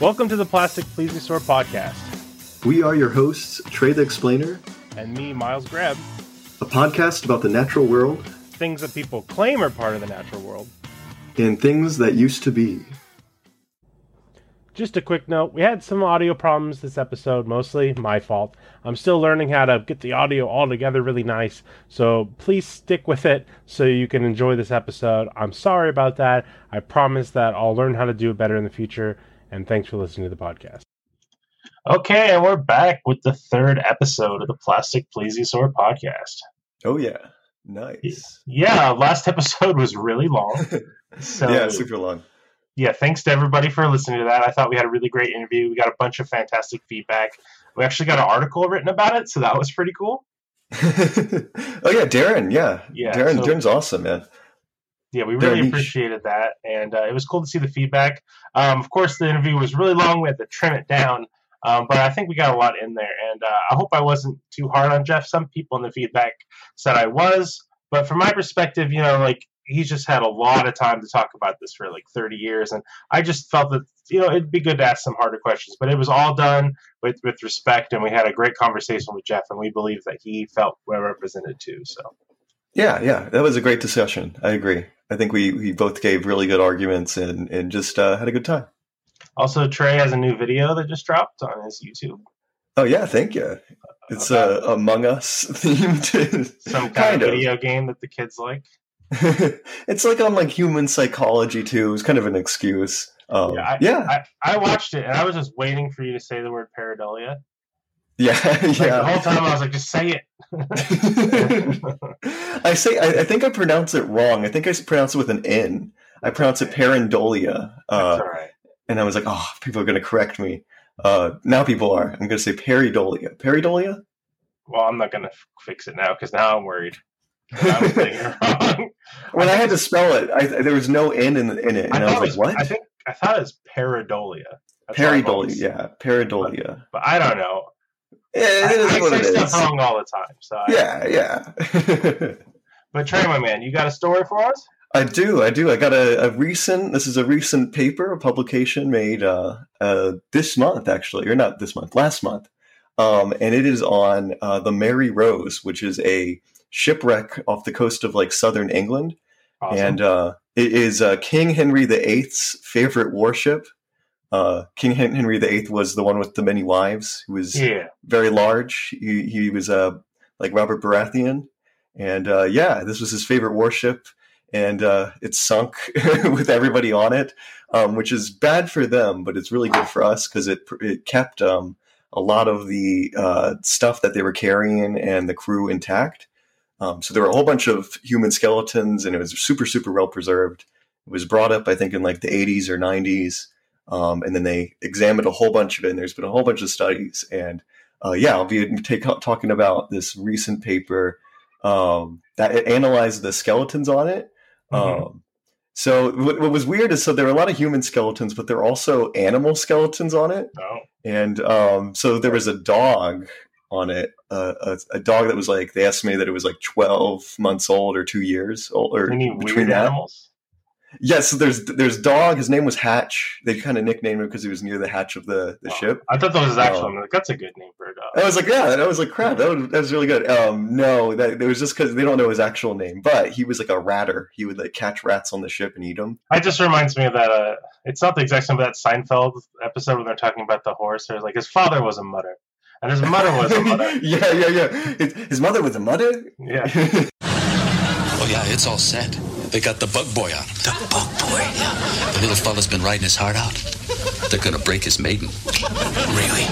Welcome to the Plastic Plesiosaur podcast. We are your hosts, Trey the Explainer, and me, Miles Greb. A podcast about the natural world, things that people claim are part of the natural world, and things that used to be. Just a quick note we had some audio problems this episode, mostly my fault. I'm still learning how to get the audio all together really nice, so please stick with it so you can enjoy this episode. I'm sorry about that. I promise that I'll learn how to do it better in the future, and thanks for listening to the podcast. Okay, and we're back with the third episode of the Plastic Plesiosaur podcast. Oh, yeah. Nice. Yeah, last episode was really long. So, yeah, super long yeah, thanks to everybody for listening to that. I thought we had a really great interview. We got a bunch of fantastic feedback. We actually got an article written about it, so that was pretty cool. oh yeah, Darren. Yeah, yeah. Darren, so, Darren's awesome, man. Yeah, we really appreciated that, and uh, it was cool to see the feedback. Um, of course, the interview was really long. We had to trim it down, um, but I think we got a lot in there, and uh, I hope I wasn't too hard on Jeff. Some people in the feedback said I was, but from my perspective, you know, like he's just had a lot of time to talk about this for like 30 years and i just felt that you know it'd be good to ask some harder questions but it was all done with with respect and we had a great conversation with jeff and we believe that he felt well represented too so yeah yeah that was a great discussion i agree i think we we both gave really good arguments and and just uh, had a good time also trey has a new video that just dropped on his youtube oh yeah thank you it's a Among Us themed. Some kind, kind of video game that the kids like. it's like on like human psychology too. It's kind of an excuse. Um, yeah, I, yeah. I, I, watched it and I was just waiting for you to say the word pareidolia. Yeah, like, yeah. The whole time I was like, just say it. I say, I, I, think I pronounce it wrong. I think I pronounce it with an N. I pronounce it pareidolia. Uh, And I was like, oh, people are going to correct me. Uh, now people are. I'm going to say peridolia. Peridolia? Well, I'm not going to fix it now because now I'm worried. I when I, I had to spell it, I, there was no N in, in it, and I, I was, like, "What?" I think I thought it was pareidolia. Pareidolia, yeah, pareidolia. But, but, I don't know. Yeah, it is I, what I it is. wrong all the time. So yeah, yeah. but Trey, my man, you got a story for us? I do, I do. I got a, a recent. This is a recent paper, a publication made uh, uh, this month, actually, or not this month, last month, um, and it is on uh, the Mary Rose, which is a shipwreck off the coast of like southern England, awesome. and uh, it is uh, King Henry VIII's favorite warship. Uh, King Henry VIII was the one with the many wives. Who was yeah. very large. He, he was uh, like Robert Baratheon, and uh, yeah, this was his favorite warship, and uh, it sunk with everybody on it, um, which is bad for them, but it's really good for us because it it kept um, a lot of the uh, stuff that they were carrying and the crew intact. Um, so there were a whole bunch of human skeletons, and it was super, super well preserved. It was brought up, I think, in like the 80s or 90s, um, and then they examined a whole bunch of it. And there's been a whole bunch of studies, and uh, yeah, I'll be take, talking about this recent paper um, that analyzed the skeletons on it. Mm-hmm. Um, so what, what, was weird is so there are a lot of human skeletons, but there are also animal skeletons on it. Oh. And um, so there was a dog on it. Uh, a, a, dog that was like they estimated that it was like twelve months old or two years old or between animals. Yes, yeah, so there's there's dog. His name was Hatch. They kind of nicknamed him because he was near the hatch of the, the wow. ship. I thought that was his actual um, name. That's a good name for a dog. I was like, yeah. I was like, crap. That was, that was really good. Um, no, that it was just because they don't know his actual name. But he was like a ratter. He would like catch rats on the ship and eat them. It just reminds me of that. Uh, it's not the exact same, but that Seinfeld episode when they're talking about the horse. There's like his father was a mutter and his mother was a mother. yeah, yeah, yeah. His mother was a mother. Yeah. oh yeah, it's all set. They got the bug boy on. The bug boy. Yeah. The little fella's been riding his heart out. They're gonna break his maiden. Really?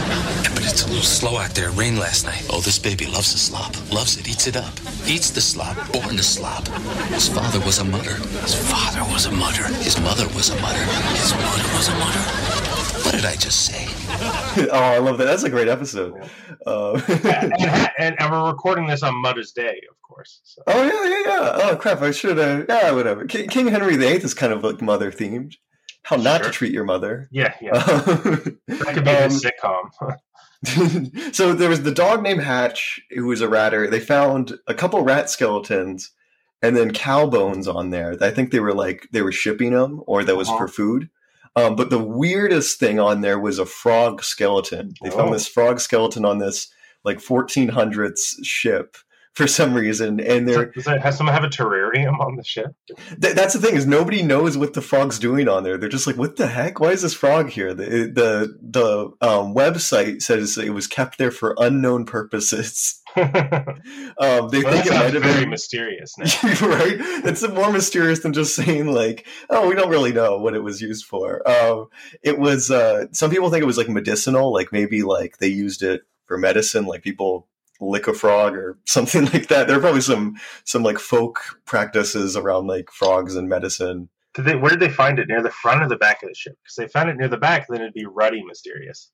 But it's a little slow out there. Rain last night. Oh, this baby loves the slop. Loves it. Eats it up. Eats the slop. Born to slop. His father was a mutter. His father was a mutter. His mother was a mutter. His mother was a mutter. What did I just say? oh, I love that. That's a great episode. Uh, and, and, and, we're recording this on Mother's Day, of course. So. Oh yeah, yeah, yeah. Oh crap! I should have. Yeah, whatever. King Henry VIII is kind of like mother themed. How not sure. to treat your mother. Yeah, yeah. that could be um, a sitcom. so there was the dog named Hatch, who was a ratter. They found a couple rat skeletons and then cow bones on there. I think they were like they were shipping them, or that was uh-huh. for food. Um, but the weirdest thing on there was a frog skeleton. They oh. found this frog skeleton on this like 1400s ship for some reason, and they're does that, has someone have a terrarium on the ship? Th- that's the thing is nobody knows what the frog's doing on there. They're just like, what the heck? Why is this frog here? The the the um, website says it was kept there for unknown purposes. um, they well, think it might have very been mysterious, right? It's more mysterious than just saying like, "Oh, we don't really know what it was used for." Um, it was. Uh, some people think it was like medicinal, like maybe like they used it for medicine, like people lick a frog or something like that. There are probably some some like folk practices around like frogs and medicine. Did they, where did they find it? Near the front or the back of the ship? Because they found it near the back, then it'd be ruddy mysterious.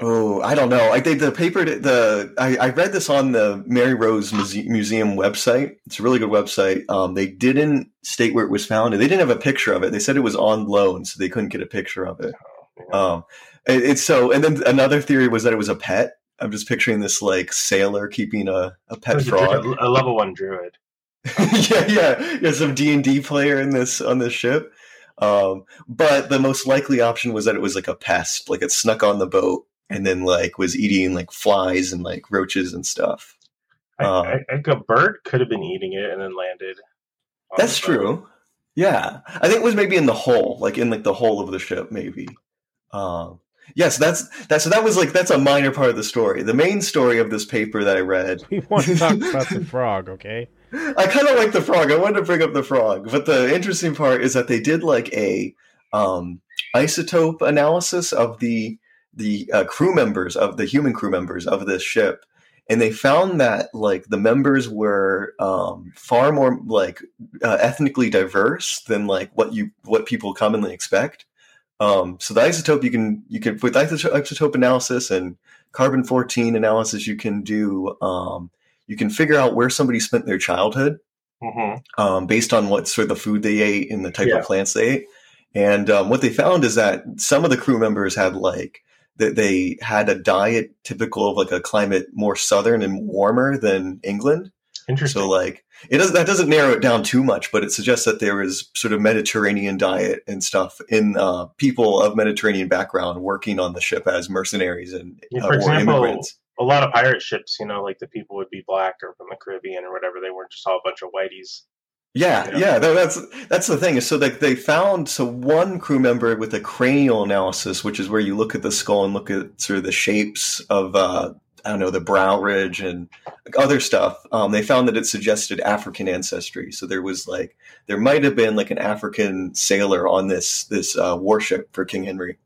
Oh, I don't know. I the paper, the I, I read this on the Mary Rose Muse- Museum website. It's a really good website. Um, they didn't state where it was found, and they didn't have a picture of it. They said it was on loan, so they couldn't get a picture of it. Oh. Um, it, it's so. And then another theory was that it was a pet I'm just picturing this like sailor keeping a, a pet frog, a, a level one druid. yeah, yeah, yeah. Some D and D player in this on this ship. Um, but the most likely option was that it was like a pest, like it snuck on the boat and then like was eating like flies and like roaches and stuff. I, um, I, I think a bird could have been eating it and then landed. That's true. Yeah, I think it was maybe in the hole, like in like the hole of the ship, maybe. Um, Yes, that's that's so that was like that's a minor part of the story. The main story of this paper that I read. We want to talk about the frog, okay? I kind of like the frog. I wanted to bring up the frog, but the interesting part is that they did like a um, isotope analysis of the the uh, crew members of the human crew members of this ship, and they found that like the members were um, far more like uh, ethnically diverse than like what you what people commonly expect. Um, so the isotope you can you can with isotope analysis and carbon fourteen analysis you can do um, you can figure out where somebody spent their childhood mm-hmm. um, based on what sort of the food they ate and the type yeah. of plants they ate. And um, what they found is that some of the crew members had like that they had a diet typical of like a climate more southern and warmer than England. Interesting. So like it doesn't that doesn't narrow it down too much, but it suggests that there is sort of Mediterranean diet and stuff in uh, people of Mediterranean background working on the ship as mercenaries and yeah, uh, for example, immigrants. A lot of pirate ships, you know, like the people would be black or from the Caribbean or whatever. They weren't just all a bunch of whiteys. Yeah, know? yeah, that's that's the thing. So like they found so one crew member with a cranial analysis, which is where you look at the skull and look at sort of the shapes of uh, I don't know, the brow ridge and other stuff, um, they found that it suggested African ancestry. So there was like, there might have been like an African sailor on this, this uh, warship for King Henry,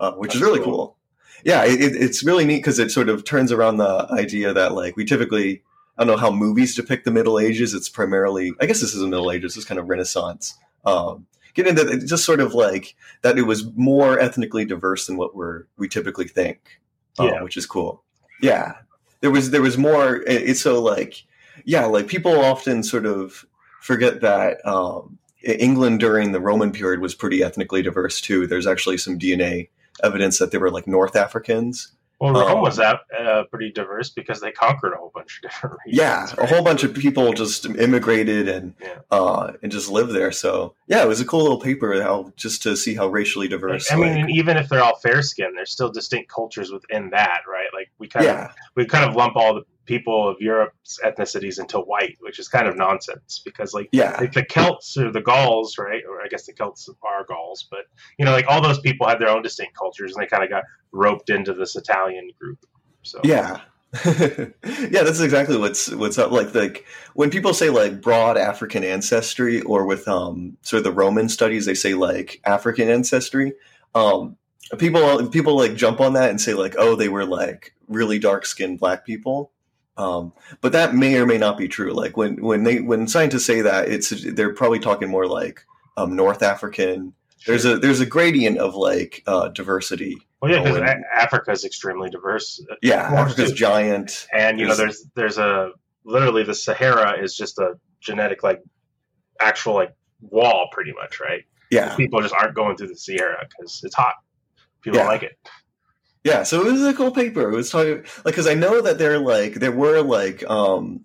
uh, which That's is really cool. cool. Yeah, it, it's really neat because it sort of turns around the idea that like we typically, I don't know how movies depict the Middle Ages. It's primarily, I guess this is the Middle Ages, this kind of Renaissance. Um, get into just sort of like that it was more ethnically diverse than what we're we typically think, uh, yeah. which is cool yeah. There was there was more it's so like yeah like people often sort of forget that um, england during the roman period was pretty ethnically diverse too. There's actually some dna evidence that there were like north africans well, Rome um, was that uh, pretty diverse because they conquered a whole bunch of different regions. Yeah, right? a whole bunch of people just immigrated and yeah. uh, and just lived there. So yeah, it was a cool little paper how just to see how racially diverse. I mean, even if they're all fair skinned, there's still distinct cultures within that, right? Like we kind yeah. of we kind of lump all the people of Europe's ethnicities into white, which is kind of nonsense because like yeah, like the Celts or the Gauls, right? Or I guess the Celts are Gauls, but you know, like all those people had their own distinct cultures and they kind of got roped into this Italian group. So yeah. yeah, that's exactly what's what's up. Like, like when people say like broad African ancestry, or with um sort of the Roman studies, they say like African ancestry. Um, people people like jump on that and say like, oh, they were like really dark skinned black people. Um, but that may or may not be true. Like when when they when scientists say that, it's they're probably talking more like um, North African. Sure. There's a there's a gradient of like uh, diversity. Well, yeah, because Africa is extremely diverse. Yeah, Africa's giant, and you know, there's there's a literally the Sahara is just a genetic like actual like wall, pretty much, right? Yeah, people just aren't going through the Sahara because it's hot. People yeah. like it. Yeah, so it was a cool paper. It was talking like because I know that there like there were like um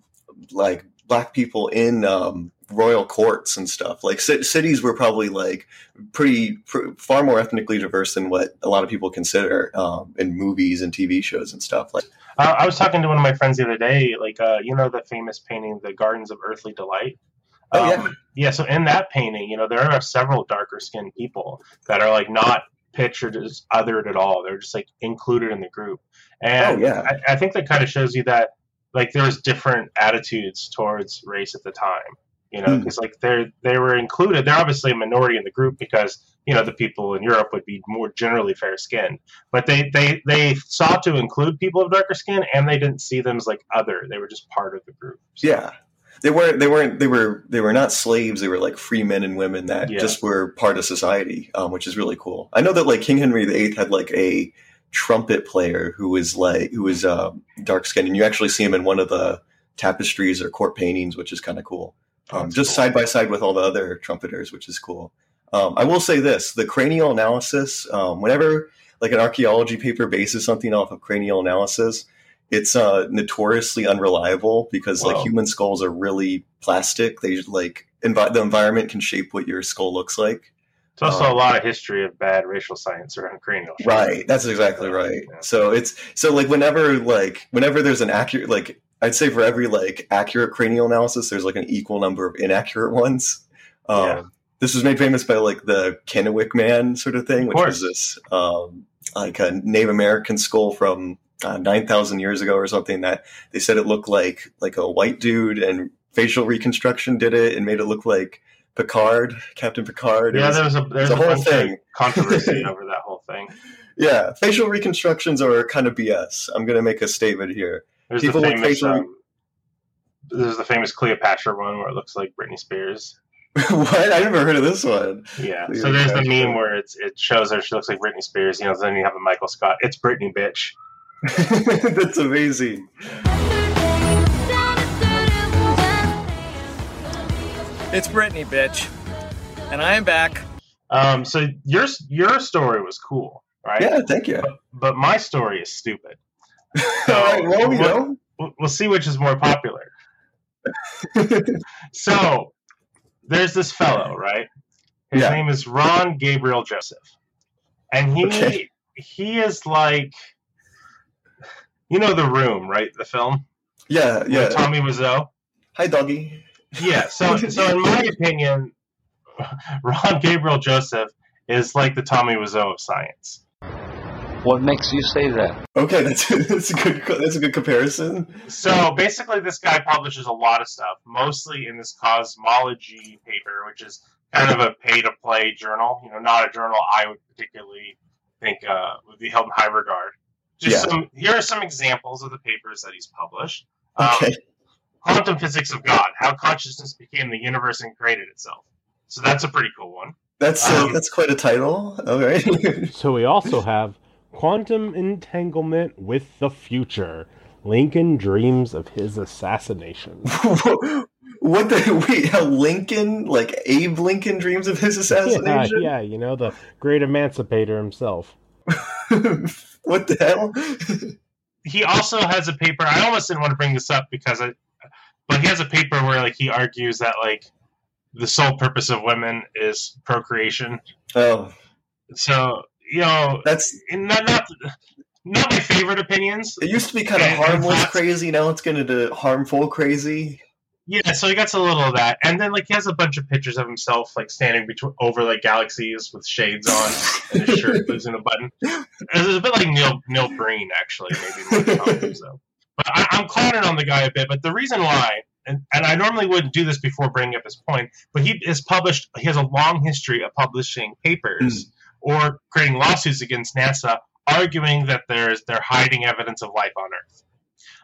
like black people in um, royal courts and stuff. Like c- cities were probably like pretty pr- far more ethnically diverse than what a lot of people consider um, in movies and TV shows and stuff. Like uh, I was talking to one of my friends the other day, like uh, you know the famous painting, "The Gardens of Earthly Delight." Oh yeah, um, yeah. So in that painting, you know, there are several darker skinned people that are like not pictured as othered at all. They're just like included in the group, and oh, yeah. I, I think that kind of shows you that like there was different attitudes towards race at the time you know because mm. like they're they were included they're obviously a minority in the group because you know the people in europe would be more generally fair skinned but they they they sought to include people of darker skin and they didn't see them as like other they were just part of the group so. yeah they weren't they weren't they were they were not slaves they were like free men and women that yeah. just were part of society um, which is really cool i know that like king henry viii had like a trumpet player who was like who was uh, dark skinned and you actually see him in one of the tapestries or court paintings which is kind of cool um, just cool. side by side with all the other trumpeters, which is cool. Um, I will say this: the cranial analysis. Um, whenever like an archaeology paper bases something off of cranial analysis, it's uh, notoriously unreliable because like human skulls are really plastic. They like envi- the environment can shape what your skull looks like. There's also um, a lot of history of bad racial science around cranial. Shape. Right, that's exactly right. Yeah. So it's so like whenever like whenever there's an accurate like I'd say for every like accurate cranial analysis, there's like an equal number of inaccurate ones. Um, yeah. This was made famous by like the Kennewick Man sort of thing, of which was this um, like a Native American skull from uh, nine thousand years ago or something that they said it looked like like a white dude, and facial reconstruction did it and made it look like Picard, Captain Picard. Yeah, was, there was a there's a, a whole thing controversy over that whole thing. Yeah, facial reconstructions are kind of BS. I'm going to make a statement here. There's People the famous. Um, there's the famous Cleopatra one where it looks like Britney Spears. what? I never heard of this one. Yeah. Cleopatra. So there's the meme where it's it shows her she looks like Britney Spears. You know, then you have a Michael Scott. It's Britney, bitch. That's amazing. It's Brittany, bitch, and I am back. Um. So your your story was cool, right? Yeah. Thank you. But, but my story is stupid. So All right, well, we we'll, we'll see which is more popular. so there's this fellow, right? His yeah. name is Rhawn Gabriel Joseph, and he okay. he is like, you know, the room, right? The film. Yeah, yeah. Tommy Wiseau. Hi, doggy. Yeah. So, so in my opinion, Rhawn Gabriel Joseph is like the Tommy Wiseau of science. What makes you say that? Okay, that's that's a good that's a good comparison. So basically, this guy publishes a lot of stuff, mostly in this cosmology paper, which is kind of a pay to play journal. You know, not a journal I would particularly think uh, would be held in high regard. Just yeah. some here are some examples of the papers that he's published. Um, okay. Quantum physics of God: How consciousness became the universe and created itself. So that's a pretty cool one. That's uh, um, that's quite a title. All right. so we also have Quantum Entanglement with the Future. Lincoln dreams of his assassination. what the wait? How Lincoln, like Abe Lincoln, dreams of his assassination? Yeah, yeah you know the great emancipator himself. what the hell? he also has a paper. I almost didn't want to bring this up because I, but he has a paper where like he argues that like the sole purpose of women is procreation. Oh, so you know, that's not not not my favorite opinions. It used to be kind of harmless crazy. Now it's going to harmful crazy. Yeah, so he gets a little of that, and then like he has a bunch of pictures of himself like standing between over like galaxies with shades on, and his shirt losing a button. It's a bit like Neil Neil Breen actually, maybe more so. But I, I'm clowning on the guy a bit. But the reason why, and, and I normally wouldn't do this before bringing up his point, but he is published. He has a long history of publishing papers. Mm or creating lawsuits against NASA, arguing that there's they're hiding evidence of life on Earth.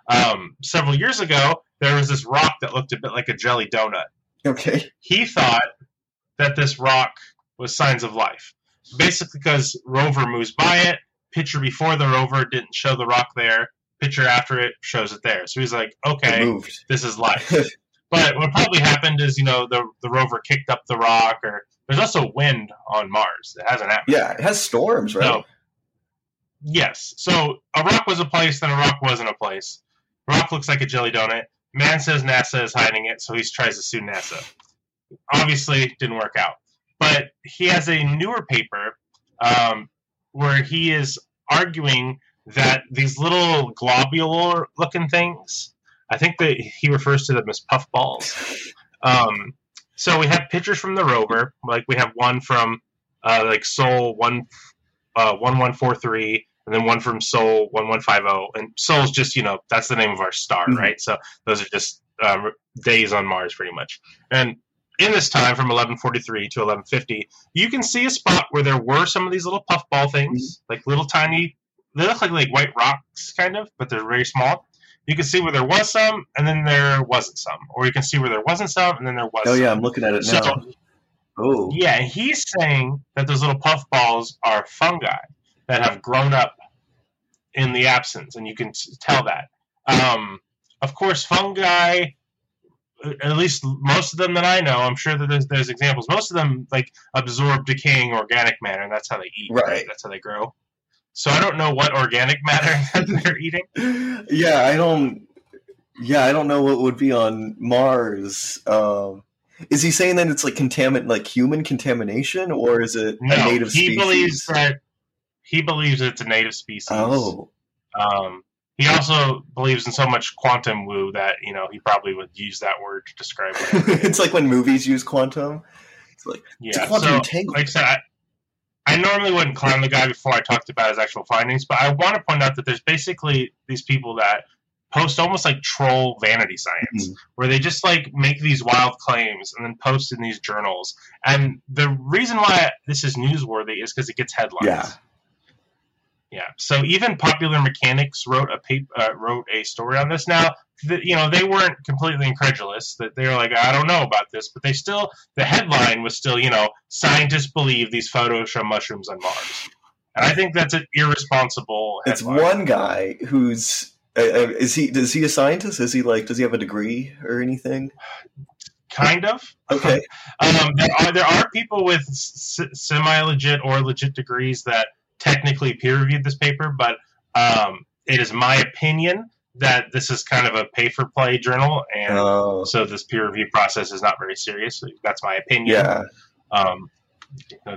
Um, several years ago, there was this rock that looked a bit like a jelly donut. Okay. He thought that this rock was signs of life, basically because rover moves by it. Picture before the rover didn't show the rock there. Picture after it shows it there. So he's like, okay, this is life. but what probably happened is, you know, the the rover kicked up the rock or there's also wind on Mars. It has an atmosphere. Yeah, it has storms, right? So, yes. So a rock was a place, then a rock wasn't a place. Rock looks like a jelly donut. Man says NASA is hiding it, so he tries to sue NASA. Obviously, didn't work out. But he has a newer paper um, where he is arguing that these little globular looking things, I think that he refers to them as puffballs. Um, so we have pictures from the rover, like we have one from uh, like Sol one uh, one one four three, and then one from Sol one one five zero. And Sol's just you know that's the name of our star, mm-hmm. right? So those are just um, days on Mars, pretty much. And in this time from 1143 to 1150, you can see a spot where there were some of these little puffball things, mm-hmm. like little tiny. They look like like white rocks, kind of, but they're very small. You can see where there was some, and then there wasn't some, or you can see where there wasn't some, and then there was. Oh some. yeah, I'm looking at it now. So, oh. Yeah, he's saying that those little puffballs are fungi that have grown up in the absence, and you can tell that. Um, of course, fungi at least most of them that I know, I'm sure that there's, there's examples. Most of them like absorb decaying organic matter, and that's how they eat. Right. right? That's how they grow. So I don't know what organic matter they're eating. Yeah, I don't. Yeah, I don't know what would be on Mars. Um, is he saying that it's like contaminant, like human contamination, or is it no, a native? He species? believes that he believes it's a native species. Oh. Um, he also believes in so much quantum woo that you know he probably would use that word to describe it. it's like when movies use quantum. It's like yeah. It's so, like I said, I, I, normally wouldn't clown the guy before I talked about his actual findings, but I want to point out that there's basically these people that post almost like troll vanity science, mm-hmm. where they just like make these wild claims and then post in these journals. And the reason why this is newsworthy is because it gets headlines. Yeah. Yeah. So even Popular Mechanics wrote a paper, uh, wrote a story on this. Now, the, you know, they weren't completely incredulous. That they were like, I don't know about this, but they still the headline was still, you know, scientists believe these photos show mushrooms on Mars, and I think that's an irresponsible. Headline. It's one guy who's uh, uh, is he? Is he a scientist? Is he like? Does he have a degree or anything? Kind of. Okay. um, there are there are people with s- semi legit or legit degrees that technically peer reviewed this paper, but um, it is my opinion that this is kind of a pay for play journal, and oh. so this peer review process is not very serious. That's my opinion. Yeah. Um,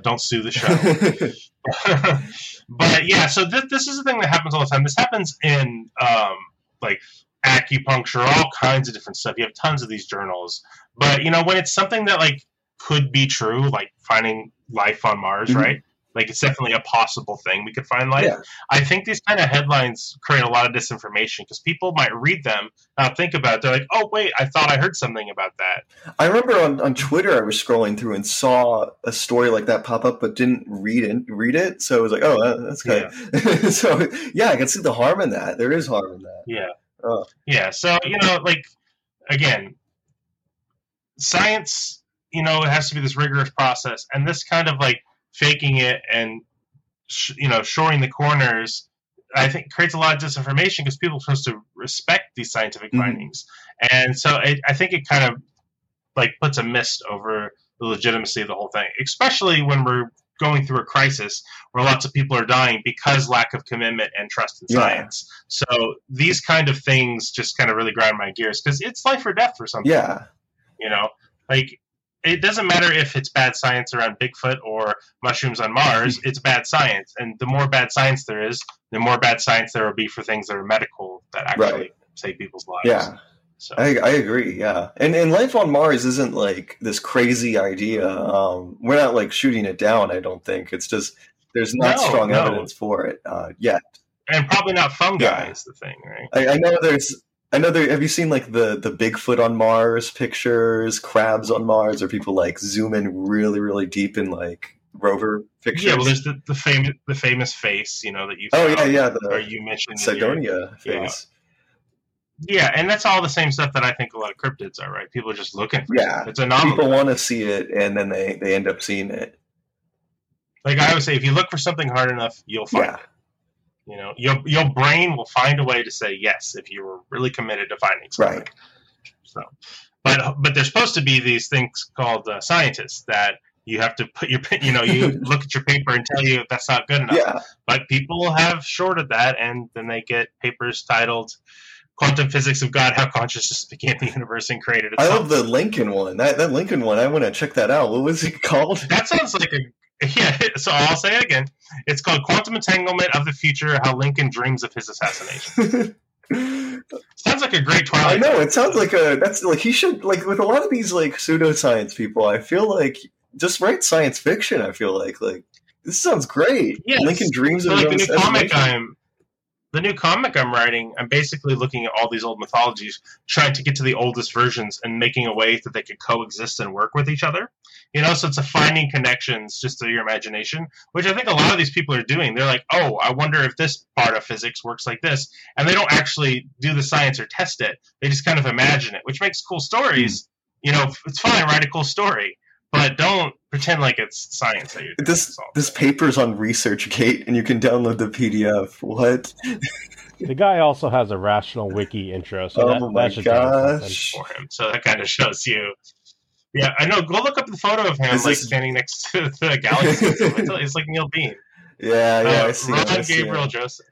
don't sue the show. but yeah, so th- this is the thing that happens all the time. This happens in um, like acupuncture, all kinds of different stuff. You have tons of these journals, but you know when it's something that like could be true, like finding life on Mars, mm-hmm. right? Like it's definitely a possible thing we could find life. Yeah. I think these kind of headlines create a lot of disinformation because people might read them, not think about it. They're like, oh, wait, I thought I heard something about that. I remember on, on Twitter, I was scrolling through and saw a story like that pop up, but didn't read it. Read it, so I was like, oh, that's good. Yeah. so yeah, I can see the harm in that. There is harm in that. Yeah. Oh. Yeah. So you know, like again, science, you know, it has to be this rigorous process, and this kind of like faking it and sh- you know shoring the corners i think creates a lot of disinformation because people are supposed to respect these scientific mm-hmm. findings and so it, i think it kind of like puts a mist over the legitimacy of the whole thing especially when we're going through a crisis where lots of people are dying because lack of commitment and trust in yeah. science so these kind of things just kind of really grind my gears because it's life or death for some people yeah you know like it doesn't matter if it's bad science around Bigfoot or mushrooms on Mars. It's bad science, and the more bad science there is, the more bad science there will be for things that are medical that actually right. save people's lives. Yeah. So. I, I agree, yeah, and and life on Mars isn't like this crazy idea. Um, we're not like shooting it down. I don't think it's just there's not no, strong no. evidence for it uh, yet, and probably not fungi yeah. is the thing, right? I, I know there's I know there. Have you seen like the the Bigfoot on Mars pictures, crabs on Mars, or people like zoom in really, really deep in like rover pictures? Yeah, well, there's the, the famous the famous face, you know, that you. Oh yeah, yeah. The, or you mentioned Cydonia face. Yeah. yeah, and that's all the same stuff that I think a lot of cryptids are. Right? People are just looking. for Yeah, it. it's anomaly. People want to see it, and then they they end up seeing it. Like I always say, if you look for something hard enough, you'll find yeah. it. You know, your your brain will find a way to say yes if you were really committed to finding something. Right. So, but but there's supposed to be these things called uh, scientists that you have to put your you know you look at your paper and tell you that's not good enough. Yeah. But people have shorted that, and then they get papers titled quantum physics of God, how consciousness became the universe and created itself. I love the Lincoln one. That that Lincoln one. I want to check that out. What was it called? That sounds like a yeah. So I'll say it again. It's called Quantum Entanglement of the Future: How Lincoln Dreams of His Assassination. sounds like a great Twilight. I know it sounds like a that's like he should like with a lot of these like pseudoscience people. I feel like just write science fiction. I feel like like this sounds great. Yeah, Lincoln dreams of like the new comic I'm the new comic I'm writing. I'm basically looking at all these old mythologies, trying to get to the oldest versions and making a way that they could coexist and work with each other. You know, so it's a finding connections just through your imagination, which I think a lot of these people are doing. They're like, oh, I wonder if this part of physics works like this. And they don't actually do the science or test it. They just kind of imagine it, which makes cool stories. Mm. You know, it's fine, write a cool story but don't pretend like it's science that you're doing. This this paper's on ResearchGate, and you can download the PDF. What? the guy also has a rational wiki intro, so oh that, my that gosh. for him. So that kind of shows you. Yeah, I know. Go look up the photo of him Is like this... standing next to the galaxy. it's like Neil Breen. Yeah, yeah, uh, I see. Rhawn I Gabriel him. Joseph.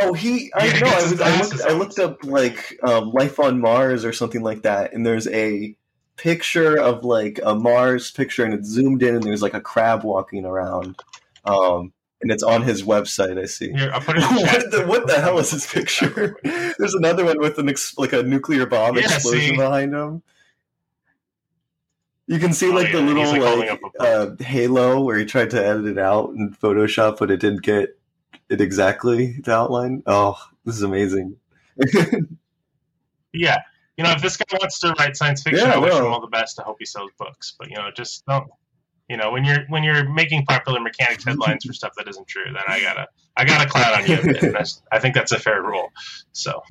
Oh, he. I yeah, know. I, was, I, looked. I looked up like um, life on Mars or something like that, and there's a picture of like a Mars picture, and it's zoomed in, and there's like a crab walking around. Um, and it's on his website. I see. Here, what, the, what, the, hell is this picture? There's another one with an ex- like a nuclear bomb yeah, explosion see? behind him. You can see oh, like yeah. the little like, like uh, halo where he tried to edit it out in Photoshop, but it didn't get it exactly the outline. Oh, this is amazing. yeah, you know, if this guy wants to write science fiction, yeah, I wish him all the best. I hope he sells books. But you know, just don't. You know, when you're when you're making popular mechanics headlines for stuff that isn't true, then I gotta I gotta clown on you. I think that's a fair rule. So.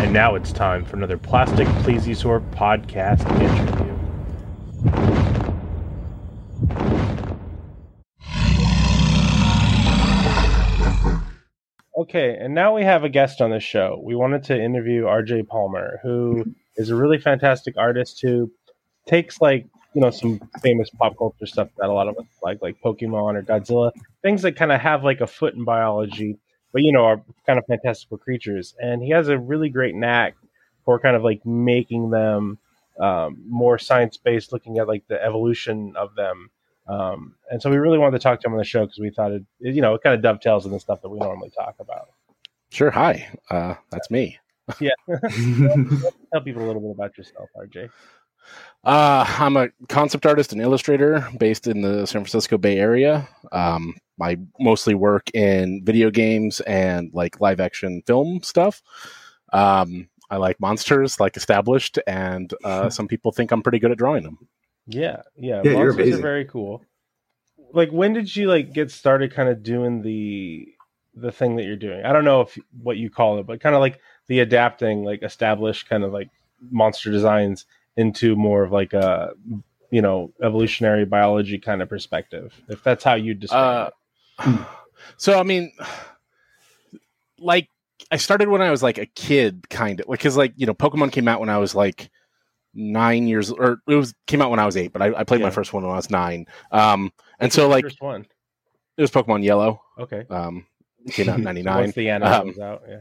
And now it's time for another Plastic Plesiosaur podcast interview. Okay, and now we have a guest on the show. We wanted to interview RJ Palmer, who is a really fantastic artist who takes like you know some famous pop culture stuff that a lot of us like, like Pokemon or Godzilla, things that kind of have like a foot in biology, but you know are kind of fantastical creatures. And he has a really great knack for kind of like making them um, more science based, looking at like the evolution of them um, and so we really wanted to talk to him on the show because we thought it, you know, it kind of dovetails in the stuff that we normally talk about. Sure. Hi, uh, that's me. yeah. Tell people a little bit about yourself, RJ. Uh, I'm a concept artist and illustrator based in the San Francisco Bay Area. Um, I mostly work in video games and like live action film stuff. Um, I like monsters, like established, and uh, some people think I'm pretty good at drawing them. Yeah, yeah, yeah monsters are very cool. Like, when did you like get started, kind of doing the the thing that you're doing? I don't know if what you call it, but kind of like the adapting, like established kind of like monster designs into more of like a you know evolutionary biology kind of perspective. If that's how you describe uh, it. So, I mean, like I started when I was like a kid, kind of, because like you know, Pokemon came out when I was like nine years, or it was came out when I was eight, but I, I played yeah. my first one when I was nine. Um, and so like first one, it was Pokemon Yellow. Okay. Um, came out in ninety nine. Once the anime um, was out, yeah.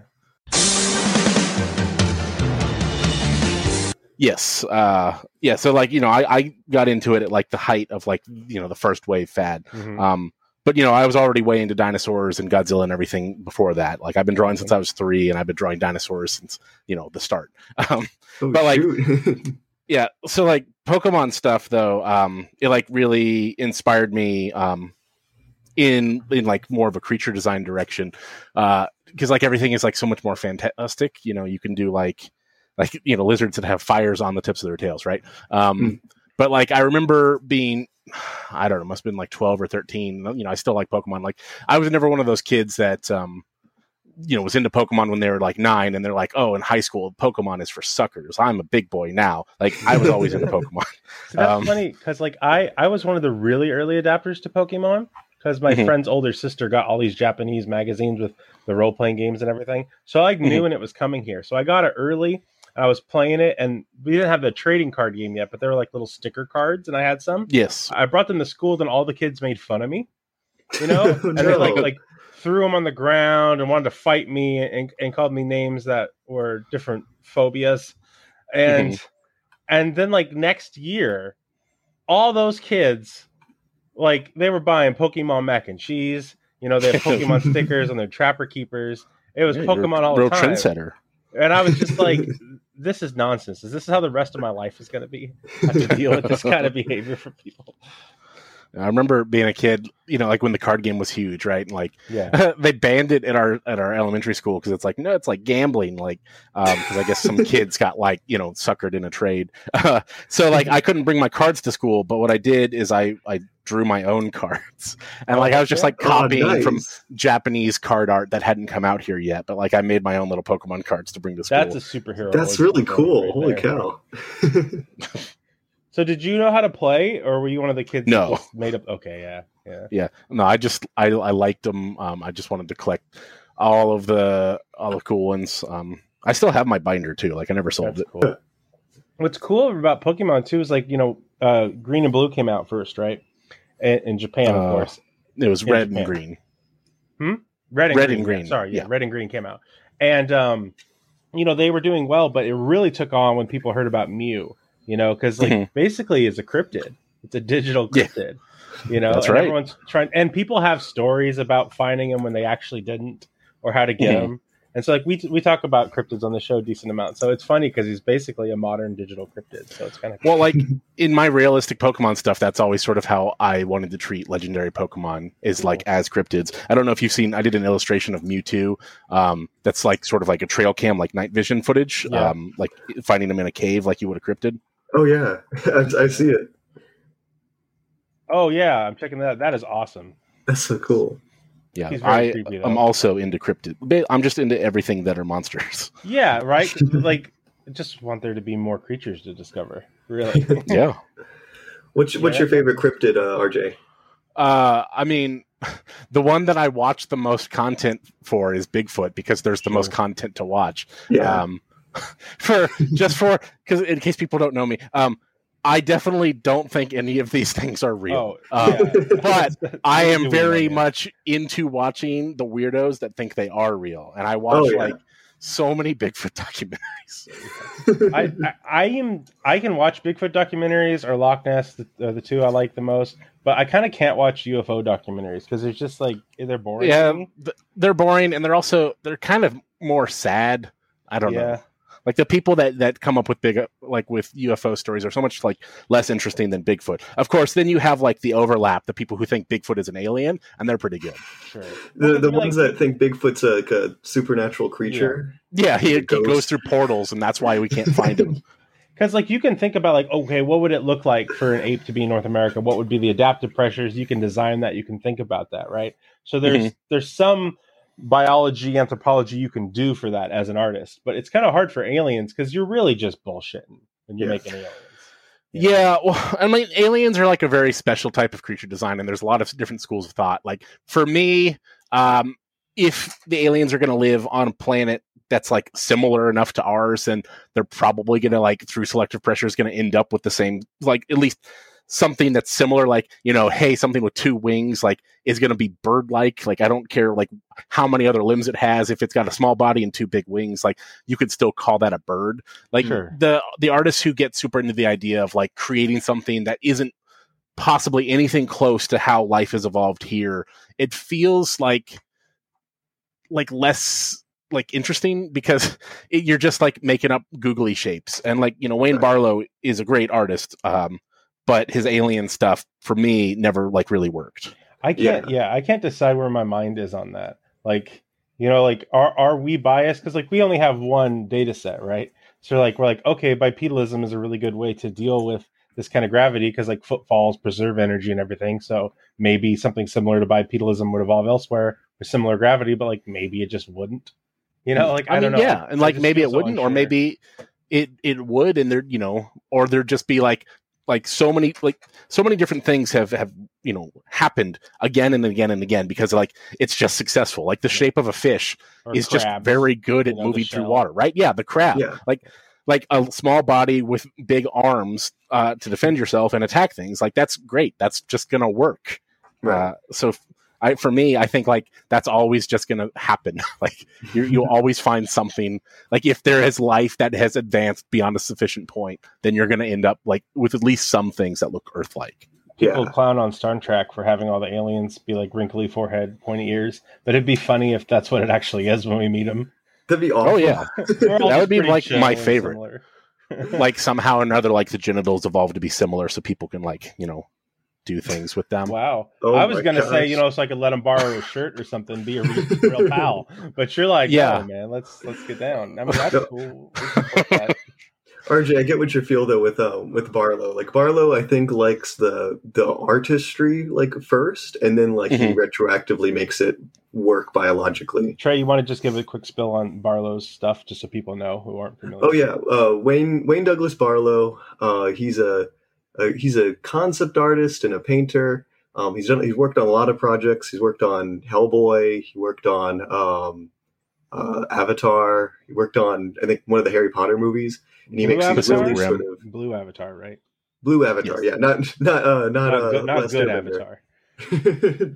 Yes. Uh, yeah. So like, you know, I, I got into it at like the height of like, you know, the first wave fad. Mm-hmm. Um, but you know, I was already way into dinosaurs and Godzilla and everything before that. Like I've been drawing since I was three and I've been drawing dinosaurs since, you know, the start. Um, oh, but like, yeah. So like Pokemon stuff though, um, it like really inspired me, um, in, in like more of a creature design direction. Uh, cause like everything is like so much more fantastic. You know, you can do like, like you know lizards that have fires on the tips of their tails, right? Um, mm. But like I remember being, I don't know, must have been like twelve or thirteen. You know, I still like Pokemon. Like I was never one of those kids that um, you know was into Pokemon when they were like nine, and they're like, oh, in high school, Pokemon is for suckers. I'm a big boy now. Like I was always into Pokemon. So that's um, funny because like I I was one of the really early adapters to Pokemon because my mm-hmm. friend's older sister got all these Japanese magazines with the role playing games and everything. So I knew mm-hmm. when it was coming here. So I got it early I was playing it, and we didn't have the trading card game yet, but they were like little sticker cards, and I had some. Yes, I brought them to school, then all the kids made fun of me you know, and they like like threw them on the ground and wanted to fight me and, and called me names that were different phobias, and mm-hmm. and then like next year, all those kids, like they were buying Pokemon mac and cheese. You know, they have Pokemon stickers on their Trapper Keepers. It was yeah, Pokemon all the time. trendsetter. And I was just like, this is nonsense. Is this how the rest of my life is going to be? I have to deal with this kind of behavior from people. I remember being a kid, you know, like when the card game was huge, right? And like, yeah, they banned it at our at our elementary school because it's like, no, it's like gambling, like, because um, I guess some kids got like, you know, suckered in a trade. Uh, so like, I couldn't bring my cards to school, but what I did is I I drew my own cards, and like I was just like oh, copying oh, nice. from Japanese card art that hadn't come out here yet. But like, I made my own little Pokemon cards to bring to school. That's a superhero. That's really cool. Right Holy there. cow! So did you know how to play, or were you one of the kids? No, made up. Okay, yeah, yeah, yeah. No, I just I I liked them. Um, I just wanted to collect all of the all the cool ones. Um, I still have my binder too. Like I never sold That's it. Cool. What's cool about Pokemon too is like you know, uh, Green and Blue came out first, right? In, in Japan, of uh, course. It was in Red Japan. and Green. Hmm. Red and red green. And green. Sorry, yeah, yeah, Red and Green came out, and um, you know they were doing well, but it really took on when people heard about Mew you know, because like mm-hmm. basically it's a cryptid. It's a digital cryptid. Yeah. You know, that's right. Everyone's trying, and people have stories about finding them when they actually didn't, or how to get mm-hmm. them. And so, like we we talk about cryptids on the show a decent amount. So it's funny because he's basically a modern digital cryptid. So it's kind of well, like in my realistic Pokemon stuff, that's always sort of how I wanted to treat legendary Pokemon is cool. like as cryptids. I don't know if you've seen. I did an illustration of Mewtwo. Um, that's like sort of like a trail cam, like night vision footage. Yeah. Um, like finding them in a cave, like you would a cryptid. Oh yeah, I, I, see it. Oh yeah, I'm checking that. That is awesome. That's so cool. Yeah, I am also into cryptid. I'm just into everything that are monsters. Yeah, right. like, just want there to be more creatures to discover. Really. yeah. What's What's yeah. your favorite cryptid, uh, RJ? Uh, I mean, the one that I watch the most content for is Bigfoot because there's the sure. most content to watch. Yeah. Um, for just for because in case people don't know me, um, I definitely don't think any of these things are real. Oh, uh, yeah. but I am very much into watching the weirdos that think they are real, and I watch oh, yeah. like so many Bigfoot documentaries. I, I, I am I can watch Bigfoot documentaries or Loch Ness, the, uh, the two I like the most. But I kind of can't watch UFO documentaries because it's just like they're boring. Yeah, they're boring, and they're also they're kind of more sad. I don't yeah. know. Like the people that that come up with big like with UFO stories are so much like less interesting than Bigfoot. Of course, then you have like the overlap, the people who think Bigfoot is an alien, and they're pretty good. Sure. The the ones like, that think Bigfoot's a, like a supernatural creature. Yeah, yeah he, he goes through portals, and that's why we can't find him. because like you can think about like okay what would it look like for an ape to be in north america what would be the adaptive pressures you can design that you can think about that right so there's mm-hmm. there's some biology, anthropology you can do for that as an artist. But it's kind of hard for aliens because you're really just bullshitting when you're making aliens. Yeah, well, I mean, aliens are like a very special type of creature design, and there's a lot of different schools of thought. Like for me, um, if the aliens are going to live on a planet that's like similar enough to ours, then they're probably going to like through selective pressure is going to end up with the same, like at least something that's similar like you know hey something with two wings like is going to be bird like like i don't care like how many other limbs it has. If it's got a small body and two big wings like you could still call that a bird. Like sure. the the artists who get super into the idea of like creating something that isn't possibly anything close to how life has evolved here it feels like like less like interesting because it, you're just like making up googly shapes. And like you know wayne barlowe is a great artist um but his alien stuff for me never like really worked. I can't. Yeah, yeah I can't decide where my mind is on that. Like, you know, like are are we biased? Because like we only have one data set, right? So like we're like, okay, bipedalism is a really good way to deal with this kind of gravity because like footfalls preserve energy and everything. So maybe something similar to bipedalism would evolve elsewhere with similar gravity, but like maybe it just wouldn't. You know, like I, I mean, don't know. Yeah, and like maybe it wouldn't, or maybe it it would, and there, you know, or there'd just be like like so many like so many different things have have you know happened again and again and again because like it's just successful. Like the shape of a fish or is crabs, just very good at moving through water right? Yeah the crab. Yeah. like like a small body with big arms uh, to defend yourself and attack things like that's great. That's just gonna work. Right. uh, so I for me, I think like that's always just going to happen. like you you'll always find something. Like if there is life that has advanced beyond a sufficient point, then you're going to end up like with at least some things that look Earth-like. People Yeah. clown on Star Trek for having all the aliens be like wrinkly forehead, pointy ears, but it'd be funny if that's what it actually is when we meet them. That'd be awful. Oh yeah, That would be, like, my favorite. like somehow or another, like the genitals evolve to be similar, so people can like you know do things with them. Wow. Oh I was gonna say, you know, so I could let him borrow a shirt or something, be a real, real pal. But you're like, Yeah. yeah, man, let's let's get down. I mean, that's cool. We support that. RJ, I get what you feel though with um with Barlow. Like Barlow, I think likes the the artistry like first, and then like he retroactively makes it work biologically. Trey, you want to just give a quick spill on Barlow's stuff, just so people know who aren't familiar? Oh yeah, uh, Wayne Wayne Douglas Barlow. Uh, he's a, a he's a concept artist and a painter. Um, he's done he's worked on a lot of projects. He's worked on Hellboy. He worked on um, uh, Avatar. He worked on I think one of the Harry Potter movies. And he Blue makes these really sort of Blue Avatar, right? blue Avatar. Yeah, not not uh, not, Not, uh, good, not good. Avatar.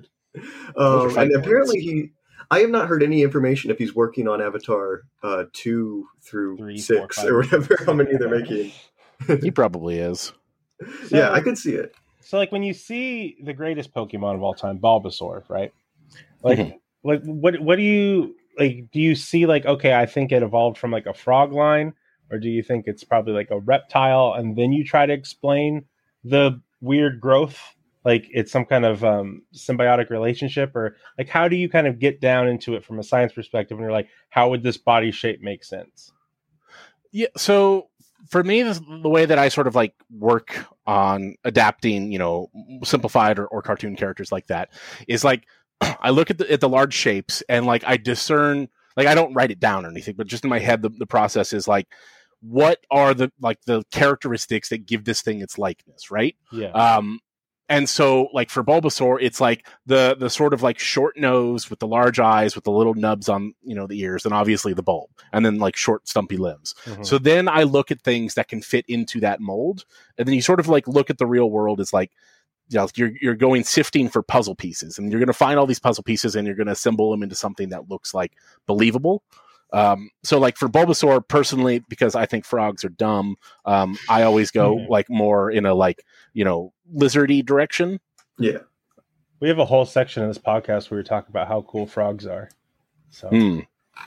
um, and apparently he I have not heard any information if he's working on Avatar uh, two through Three, four, six five. or whatever how many they're making. He probably is. yeah, I could see it. So, like, when you see the greatest Pokemon of all time, Bulbasaur, right? Like, Mhm. like what what do you like? Do you see like, okay, I think it evolved from like a frog line, or do you think it's probably like a reptile, and then you try to explain the weird growth? Like it's some kind of um, symbiotic relationship, or like how do you kind of get down into it from a science perspective? And you're like, how would this body shape make sense? Yeah. So for me, the, the way that I sort of like work on adapting, you know, simplified or, or cartoon characters like that is like I look at the at the large shapes and like I discern. Like I don't write it down or anything, but just in my head, the, the process is like, what are the like the characteristics that give this thing its likeness, right? Yeah, Um, and so like for Bulbasaur, it's like the the sort of like short nose with the large eyes with the little nubs on you know the ears, and obviously the bulb, and then like short stumpy limbs. Mhm. So then I look at things that can fit into that mold, and then you sort of like look at the real world as like you know you're you're going sifting for puzzle pieces, and you're going to find all these puzzle pieces, and you're going to assemble them into something that looks like believable. Um, so like for Bulbasaur personally, because I think frogs are dumb, um, I always go Mhm. like more in a like you know lizardy direction. Yeah. we have a whole section in this podcast where we talk about how cool frogs are. So Hmm.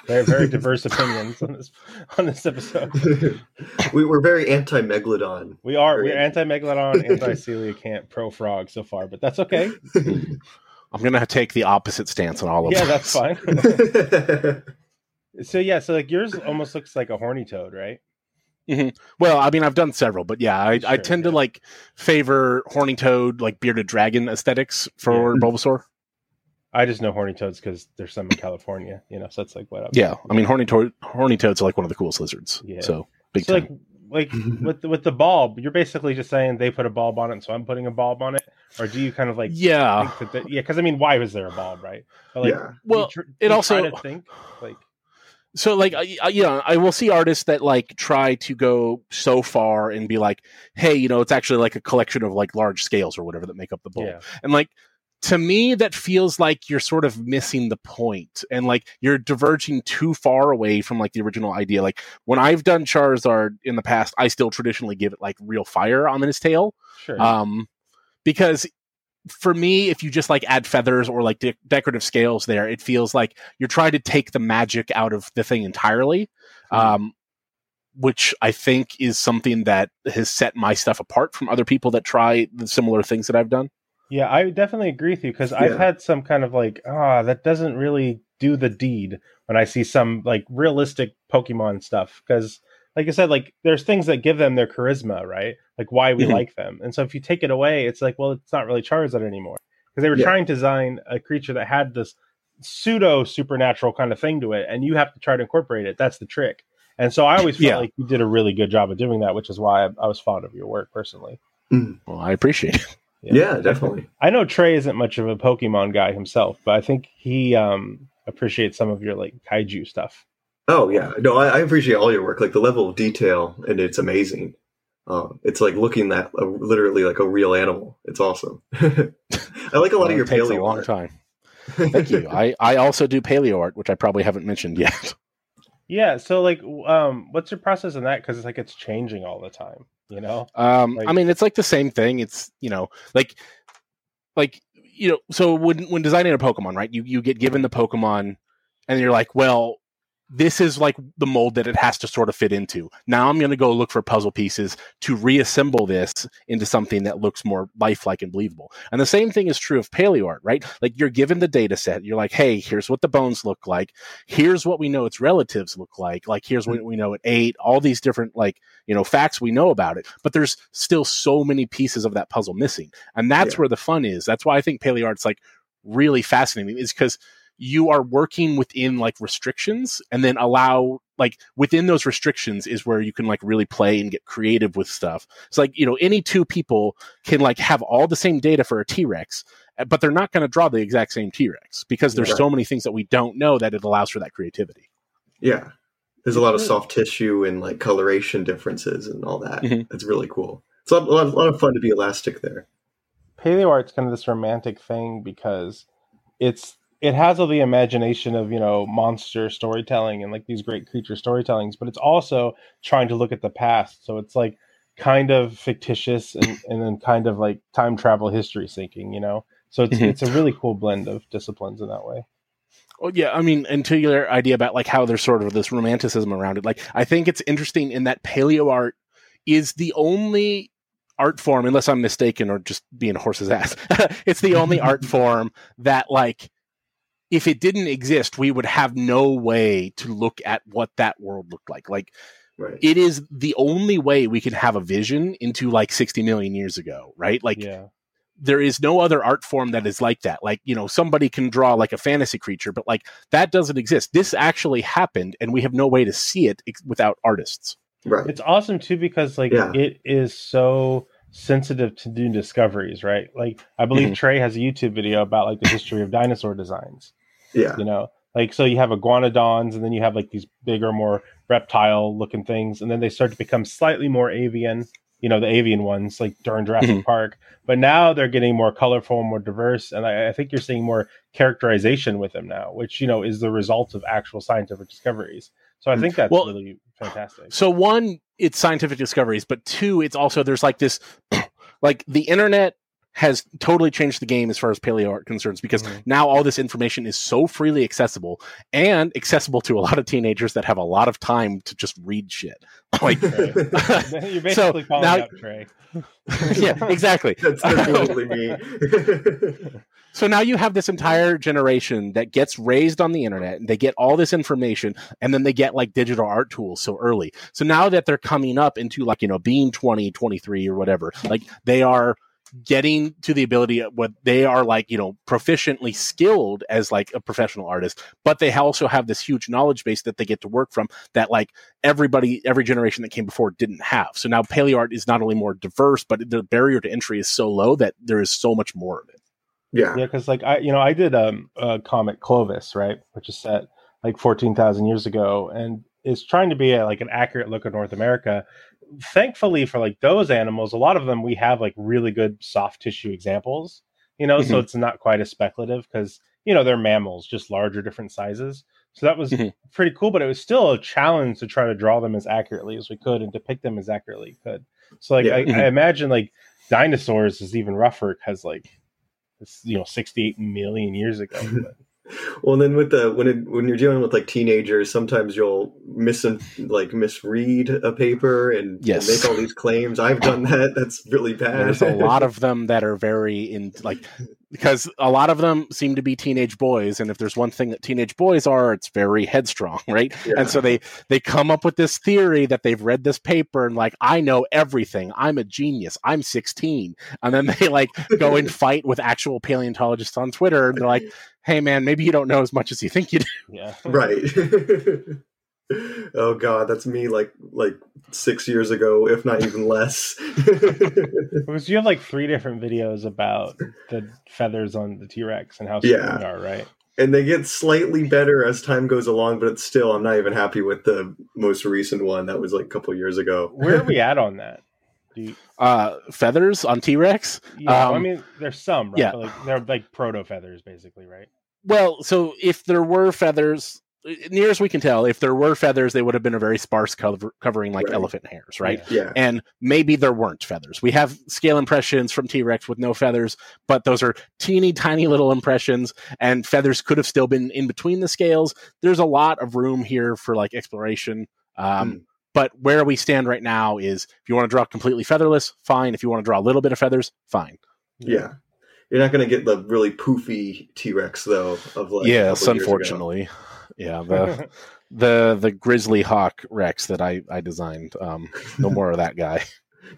very very diverse opinions on this on this episode. we were very anti Megalodon. We are we're anti megalodon, anti coelacanth, pro frog so far, but that's okay. I'm gonna take the opposite stance on all of them. Yeah, this. that's fine. So yeah, so like yours almost looks like a horny toad, right? Mm-hmm. Well, I mean, I've done several, but yeah, I, I Sure, tend to like favor horny toad, like bearded dragon aesthetics for Yeah. Bulbasaur. I just know horny toads because there's some in California, you know. So that's like what. I'm Yeah, I mean, horny toad, horny toads are like one of the coolest lizards. Yeah. So big So time. like like with the, with the bulb, you're basically just saying they put a bulb on it, so I'm putting a bulb on it, or do you kind of like yeah. think that the, yeah? Because I mean, why was there a bulb, right? But like, Yeah. do you Well, tr- it you also- try to think like so like I, I, you know i will see artists that like try to go so far and be like hey you know it's actually like a collection of like large scales or whatever that make up the bowl. Yeah, and like to me that feels like you're sort of missing the point and like you're diverging too far away from like the original idea. Like when i've done charizard in the past i still traditionally give it like real fire on his tail. Sure. um because for me if you just like add feathers or like de- decorative scales there it feels like you're trying to take the magic out of the thing entirely um which i think is something that has set my stuff apart from other people that try the similar things that i've done Yeah, I definitely agree with you because I've had some kind of like, ah, that doesn't really do the deed when I see some like realistic Pokemon stuff. Because, like I said, like there's things that give them their charisma, right? Like why we Mhm. like them. And so if you take it away, it's like, well, it's not really Charizard anymore. Because they were Yeah. trying to design a creature that had this pseudo supernatural kind of thing to it, and you have to try to incorporate it. That's the trick. And so I always felt Yeah. like you did a really good job of doing that, which is why I, I was fond of your work personally. well i appreciate it Yeah, definitely. I know Trey isn't much of a Pokemon guy himself, but I think he um appreciates some of your like kaiju stuff. Oh yeah, no, I, I appreciate all your work. Like the level of detail, and it's amazing. Um, it's like looking at a, literally like a real animal. It's awesome. I like a lot Well, of your it takes paleo a long art. time Thank you. I, I also do paleo art, which I probably haven't mentioned yet. Yeah. So, like, um, what's your process in that? Because it's like it's changing all the time. You know. Um, Like- I mean, it's like the same thing. It's you know, like, like you know, so when when designing a Pokemon, right? You you get given the Pokemon, and you're like, well, this is like the mold that it has to sort of fit into. Now I'm going to go look for puzzle pieces to reassemble this into something that looks more lifelike and believable. And the same thing is true of paleo art, right? Like you're given the data set. You're like, hey, here's what the bones look like. Here's what we know its relatives look like. Like here's hmm. what we know it ate. All these different like you know facts we know about it. But there's still so many pieces of that puzzle missing, and that's Yeah. where the fun is. That's why I think paleo art's like really fascinating. Is because you are working within like restrictions and then allow like within those restrictions is where you can like really play and get creative with stuff. It's like, you know, any two people can like have all the same data for a T-Rex, uh, but they're not going to draw the exact same T-Rex because there's Right. so many things that we don't know that it allows for that creativity. Yeah. There's a lot of soft tissue and like coloration differences and all that. Mhm. It's really cool. It's a lot, a lot- a lot of fun to be elastic there. paleo art's kind of this romantic thing because it's it has all the imagination of you know monster storytelling and like these great creature storytellings but it's also trying to look at the past so it's like kind of fictitious and, and then kind of like time travel history sinking you know so it's Mhm. it's a really cool blend of disciplines in that way Well, yeah, I mean, and to your idea about like how there's sort of this romanticism around it, like I think it's interesting in that paleo art is the only art form, unless I'm mistaken or just being a horse's ass. it's the only art form that like if it didn't exist, we would have no way to look at what that world looked like. Like Right. it is the only way we can have a vision into like 60 million years ago, right? Like yeah there is no other art form that is like that. Like, you know, somebody can draw like a fantasy creature, but like that doesn't exist. This actually happened and we have no way to see it ex- without artists. Right. it's awesome too because like Yeah. it is so sensitive to new discoveries right like i believe Mhm. trey has a youtube video about like the history of dinosaur designs yeah. you know? Like so you have iguanodons and then you have like these bigger more reptile looking things and then they start to become slightly more avian you know the avian ones like during jurassic Mhm. park. But now they're getting more colorful more diverse and I, I think you're seeing more characterization with them now which you know is the result of actual scientific discoveries. So i think that's Well- really fantastic. So one, it's scientific discoveries, but two, it's also there's like this like the internet has totally changed the game as far as paleo art concerns because Mhm. now all this information is so freely accessible and accessible to a lot of teenagers that have a lot of time to just read shit. Like you're basically So, calling now- out trey yeah, exactly. That's, that's totally me. So now you have this entire generation that gets raised on the internet and they get all this information and then they get like digital art tools so early. So now that they're coming up into like, you know, being 20, 23 or whatever, like they are getting to the ability of what they are like, you know, proficiently skilled as like a professional artist, but they also have this huge knowledge base that they get to work from that like everybody, every generation that came before didn't have. So now paleo art is not only more diverse, but the barrier to entry is so low that there is so much more of it. yeah. Yeah, because like I, you know, I did um, a comic Clovis, right, which is set like fourteen thousand years ago, and is trying to be a, like an accurate look at North America. Thankfully for like those animals, a lot of them we have like really good soft tissue examples, you know, so Mhm. it's not quite as speculative because you know they're mammals, just larger, different sizes. So that was Mhm. pretty cool, but it was still a challenge to try to draw them as accurately as we could and depict them as accurately as we could. So like Yeah. I. I imagine like dinosaurs is even rougher because like it's you know 68 million years ago but Well, then with the when it, when you're dealing with like teenagers, sometimes you'll mis like misread a paper and, and Yes. make all these claims. I've done that. That's really bad. There's a lot of them that are very in like because a lot of them seem to be teenage boys, and if there's one thing that teenage boys are, it's very headstrong, right? Yeah. And so they they come up with this theory that they've read this paper and like I know everything. I'm a genius. I'm 16, and then they like go and fight with actual paleontologists on Twitter, and they're like, "Hey, man, maybe you don't know as much as you think you do." yeah right. oh god, that's me like like six years ago, if not even less. because you have like three different videos about the feathers on the t-rex and how strong Yeah. they are right and they get slightly better as time goes along, but it's still I'm not even happy with the most recent one that was like a couple years ago. where are we at on that you, Uh, feathers on T Rex. yeah i Um, mean there's some right yeah. but, like they're like proto feathers basically right Well, so if there were feathers, near as we can tell, if there were feathers, they would have been a very sparse cover, covering like Right. elephant hairs, right? Yeah. And maybe there weren't feathers. We have scale impressions from T Rex with no feathers, but those are teeny tiny little impressions, and feathers could have still been in between the scales. There's a lot of room here for like exploration. Um, Hmm. But where we stand right now is if you want to draw completely featherless, fine. If you want to draw a little bit of feathers, fine. Yeah. You're not going to get the really poofy T Rex though. Of like a yes, couple years ago. unfortunately. Yeah, the the the grizzly hawk Rex that I I designed. Um, no more of that guy.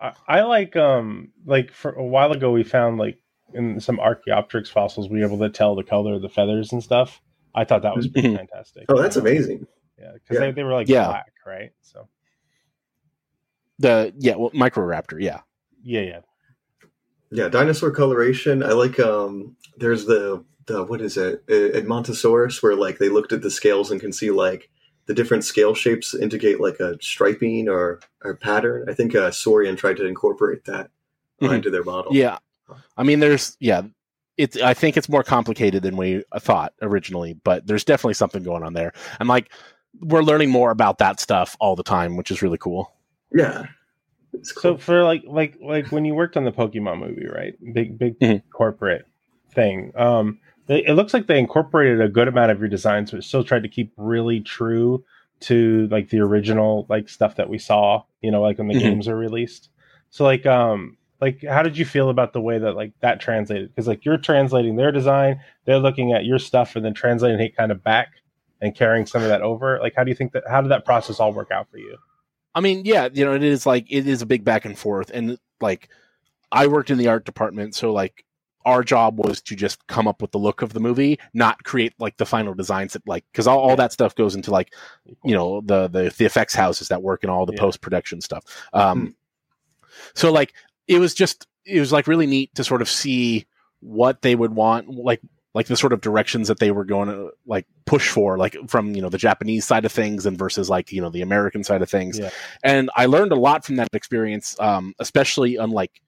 I, I like um like for a while ago we found like in some Archaeopteryx fossils we were able to tell the color of the feathers and stuff. I thought that was pretty Mhm. fantastic. oh, that's amazing. Yeah, because Yeah. they, they were like Yeah. black, right? So The yeah, well, Microraptor. Yeah, yeah, yeah. Yeah, dinosaur coloration. I like. Um, there's the the what is it? Uh, Edmontosaurus, where like they looked at the scales and can see like the different scale shapes indicate like a striping or or pattern. I think uh, Saurian tried to incorporate that Mhm. into their model. yeah. I mean, there's yeah. It's I think it's more complicated than we thought originally, but there's definitely something going on there. And like we're learning more about that stuff all the time, which is really cool. yeah. It's So for like like like when you worked on the Pokemon movie, right? Big big Mhm. corporate thing. Um, they, it looks like they incorporated a good amount of your designs, but still tried to keep really true to like the original like stuff that we saw. You know, like when the Mhm. games are released. So like um like how did you feel about the way that like that translated? Because like you're translating their design, they're looking at your stuff and then translating it kind of back and carrying some of that over. Like how do you think that how did that process all work out for you? I mean, yeah, you know, it is like it is a big back and forth, and like I worked in the art department, so like our job was to just come up with the look of the movie, not create like the final designs that like because all, all Yeah. that stuff goes into like you know the the, the effects houses that work and all the Yeah. post production stuff. Um, so like it was just it was like really neat to sort of see what they would want, like like the sort of directions that they were going to like push for, like from you know the Japanese side of things and versus like you know the American side of things. Yeah. And I learned a lot from that experience, um, especially on like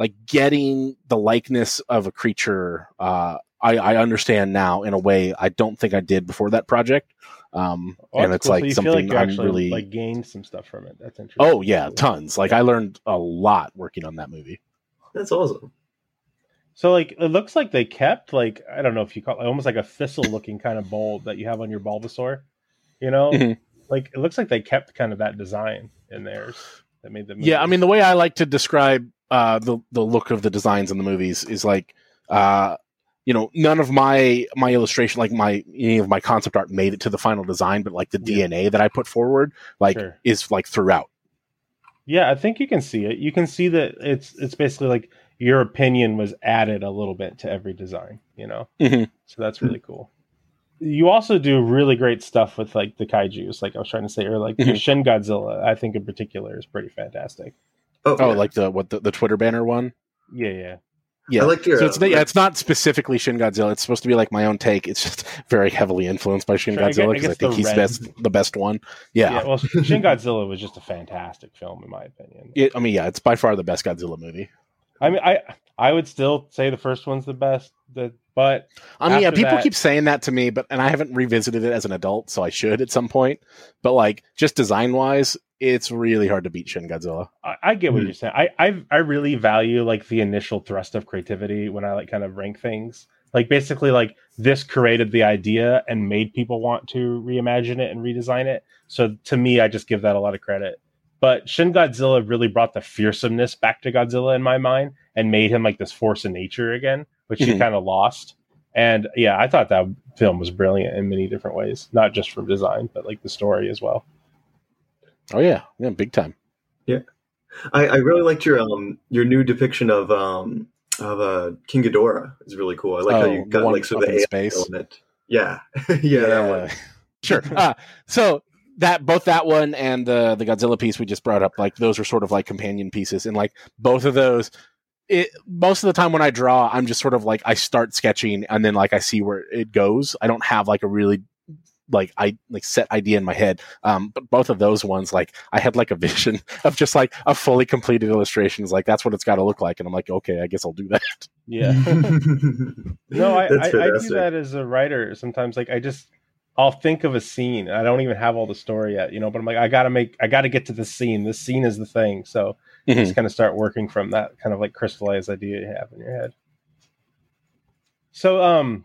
like getting the likeness of a creature. Uh, I, I understand now in a way I don't think I did before that project. Um, Oh, and it's cool. So like you feel something like you I'm really like gained some stuff from it. That's interesting. Oh yeah, tons. Like I learned a lot working on that movie. That's awesome. So like it looks like they kept like I don't know if you call it almost like a thistle looking kind of bulb that you have on your Bulbasaur. You know, Mhm. like it looks like they kept kind of that design in theirs that made them. Yeah, I mean the way I like to describe uh, the the look of the designs in the movies is like uh, you know none of my my illustration like my any of my concept art made it to the final design, but like the Yeah. DNA that I put forward like Sure. is like throughout. yeah, I think you can see it. You can see that it's it's basically like your opinion was added a little bit to every design. You know, Mhm. so that's really cool. You also do really great stuff with like the kaiju's, like I was trying to say, or like your Mhm. Shin Godzilla. I think in particular is pretty fantastic. Oh, Oh, yeah. like the what the, the Twitter banner one. Yeah, yeah. Yeah, I like your. so it's uh, yeah, it's not specifically Shin Godzilla. It's supposed to be like my own take. It's just very heavily influenced by Shin Sure, Godzilla because I I, think the he's red- best, the best one. Yeah, Yeah, well, Shin Godzilla was just a fantastic film, in my opinion. It- I mean, yeah, it's by far the best Godzilla movie. I mean, I I would still say the first one's the best, the, but I mean, yeah, people that- keep saying that to me, but and I haven't revisited it as an adult, so I should at some point. But like, just design wise, it's really hard to beat Shin Godzilla. I, I get what Hmm. you're saying. I, I I really value like the initial thrust of creativity when I like kind of rank things. Like basically, like this created the idea and made people want to reimagine it and redesign it. So to me, I just give that a lot of credit. But Shin Godzilla really brought the fearsomeness back to Godzilla in my mind and made him like this force of nature again, which he Mhm. kind of lost. And yeah, I thought that film was brilliant in many different ways, not just from design, but like the story as well. Oh yeah, yeah, big time. Yeah, I, I really liked your um your new depiction of um of uh King Ghidorah. It's really cool. I like how Oh, you got like sort of the in AI space? element. Yeah, yeah, that one. sure. Uh, so that both that one and the the Godzilla piece we just brought up, like those are sort of like companion pieces, and like both of those. It, most of the time when I draw, I'm just sort of like I start sketching and then like I see where it goes. I don't have like a really like I like set idea in my head. Um, but both of those ones, like I had like a vision of just like a fully completed illustrations. Like that's what it's got to look like, and I'm like, okay, I guess I'll do that. Yeah. no, I, I, I do that as a writer sometimes. Like I just I'll think of a scene. I don't even have all the story yet, you know, but I'm like, I gotta make, I gotta get to the scene. This scene is the thing. So mm-hmm. just kind of start working from that kind of like crystallized idea you have in your head. So, um,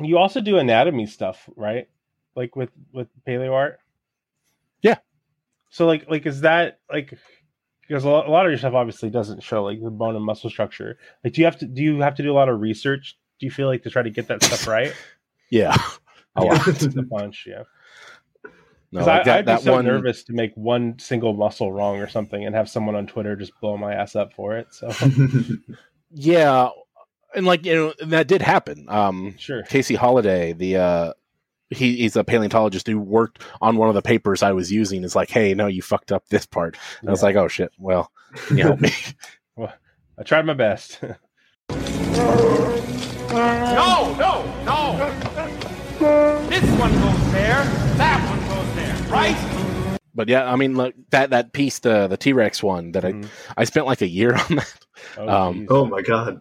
you also do anatomy stuff, right? Like with with paleo art. Yeah. So like like is that like because a lot, a lot of your stuff obviously doesn't show like the bone and muscle structure. Like, do you have to do you have to do a lot of research? Do you feel like to try to get that stuff right? yeah a lot. a bunch, yeah. No, like that, I, would be so one... nervous to make one single muscle wrong or something, and have someone on Twitter just blow my ass up for it. So, yeah, and like you know, that did happen. Um, sure. Casey Holliday, the uh, he, he's a paleontologist who worked on one of the papers I was using. Is like, hey, no, you fucked up this part. And yeah. I was like, oh shit. Well, you help me? well, I tried my best. no, no, no. This one goes there. That one goes there. Right? But yeah, I mean, look that that piece, the the T Rex one that mm-hmm. I I spent like a year on that. Oh, um, oh my god.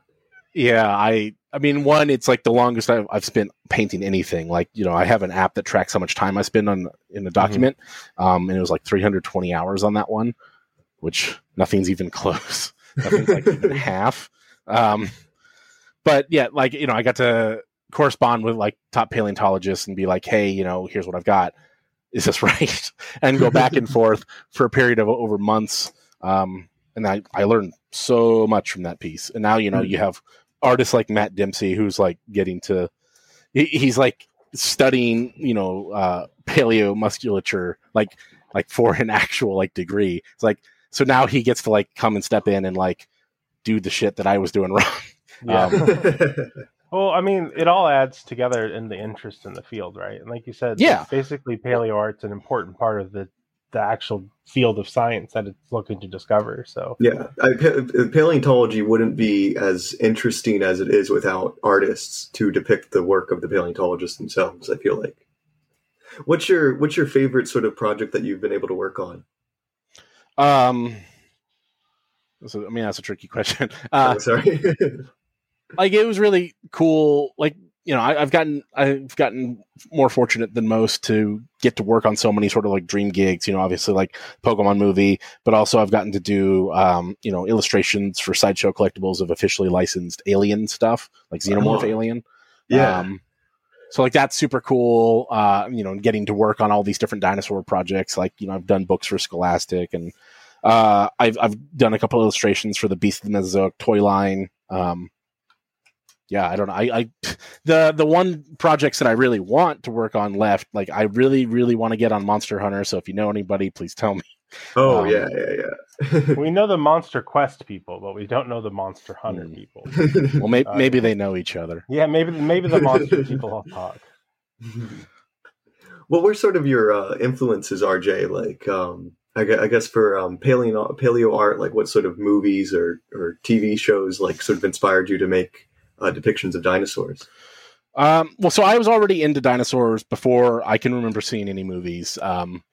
Yeah, I I mean, one, it's like the longest I've, I've, spent painting anything. Like, you know, I have an app that tracks how much time I spend on in the mm-hmm. document, mm-hmm. um, and it was like 320 hours on that one, which nothing's even close. nothing's like even half. Um, but yeah, like you know, I got to correspond with like top paleontologists and be like, hey, you know, here's what I've got. Is this right? and go back and forth for a period of over months. Um, and I, I learned so much from that piece. And now, you know, mm-hmm. you have artists like Matt Dempsey who's like getting to, he, he's like studying, you know, uh, paleo musculature, like, like for an actual like degree. It's like, so now he gets to like come and step in and like do the shit that I was doing wrong. Yeah. Um, Well, I mean, it all adds together in the interest in the field, right? And like you said, yeah, basically paleo art's an important part of the the actual field of science that it's looking to discover. So yeah, I, paleontology wouldn't be as interesting as it is without artists to depict the work of the paleontologists themselves. I feel like. What's your What's your favorite sort of project that you've been able to work on? Um, so, I mean, that's a tricky question. Uh, oh, sorry. like it was really cool. Like you know, I, have gotten I've gotten more fortunate than most to get to work on so many sort of like dream gigs. You know, obviously like Pokemon movie, but also I've gotten to do um, you know illustrations for sideshow collectibles of officially licensed Alien stuff, like Xenomorph oh. Alien. Yeah. Um, so like that's super cool. Uh, you know, getting to work on all these different dinosaur projects. Like you know, I've done books for Scholastic, and uh, I've I've done a couple illustrations for the Beast of the Mesozoic toy line. Um, yeah, I don't know. I, I the the one projects that I really want to work on left, like I really really want to get on Monster Hunter. So if you know anybody, please tell me. Oh um, yeah, yeah, yeah. we know the Monster Quest people, but we don't know the Monster Hunter hmm. people. well, maybe uh, maybe they know each other. Yeah, maybe maybe the Monster people will talk. What were sort of your uh, influences, RJ? Like, um, I, guess for um, paleo paleo art, like what sort of movies or or TV shows like sort of inspired you to make uh, depictions of dinosaurs? Um, well, so I was already into dinosaurs before I can remember seeing any movies. Um,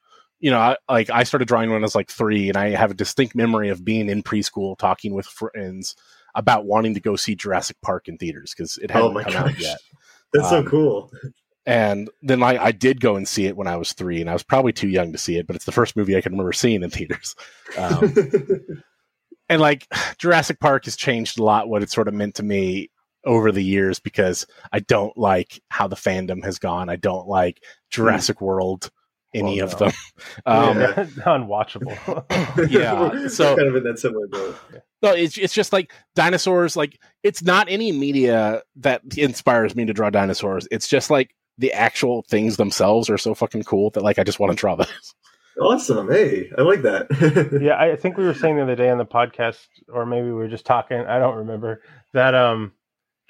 you know, I, like I started drawing when I was like three, and I have a distinct memory of being in preschool talking with friends about wanting to go see Jurassic Park in theaters because it hadn't oh come gosh. out yet. That's um, so cool. And then I, I did go and see it when I was three, and I was probably too young to see it, but it's the first movie I can remember seeing in theaters. Um, and like Jurassic Park has changed a lot what it sort of meant to me over the years because I don't like how the fandom has gone. I don't like Jurassic mm. World, any well, of no. them. Um, yeah, unwatchable. yeah, so kind of in that similar boat. No, it's it's just like dinosaurs. Like it's not any media that inspires me to draw dinosaurs. It's just like the actual things themselves are so fucking cool that like I just want to draw those. Awesome. Hey, I like that. yeah, I think we were saying the other day on the podcast, or maybe we were just talking. I don't remember that. Um,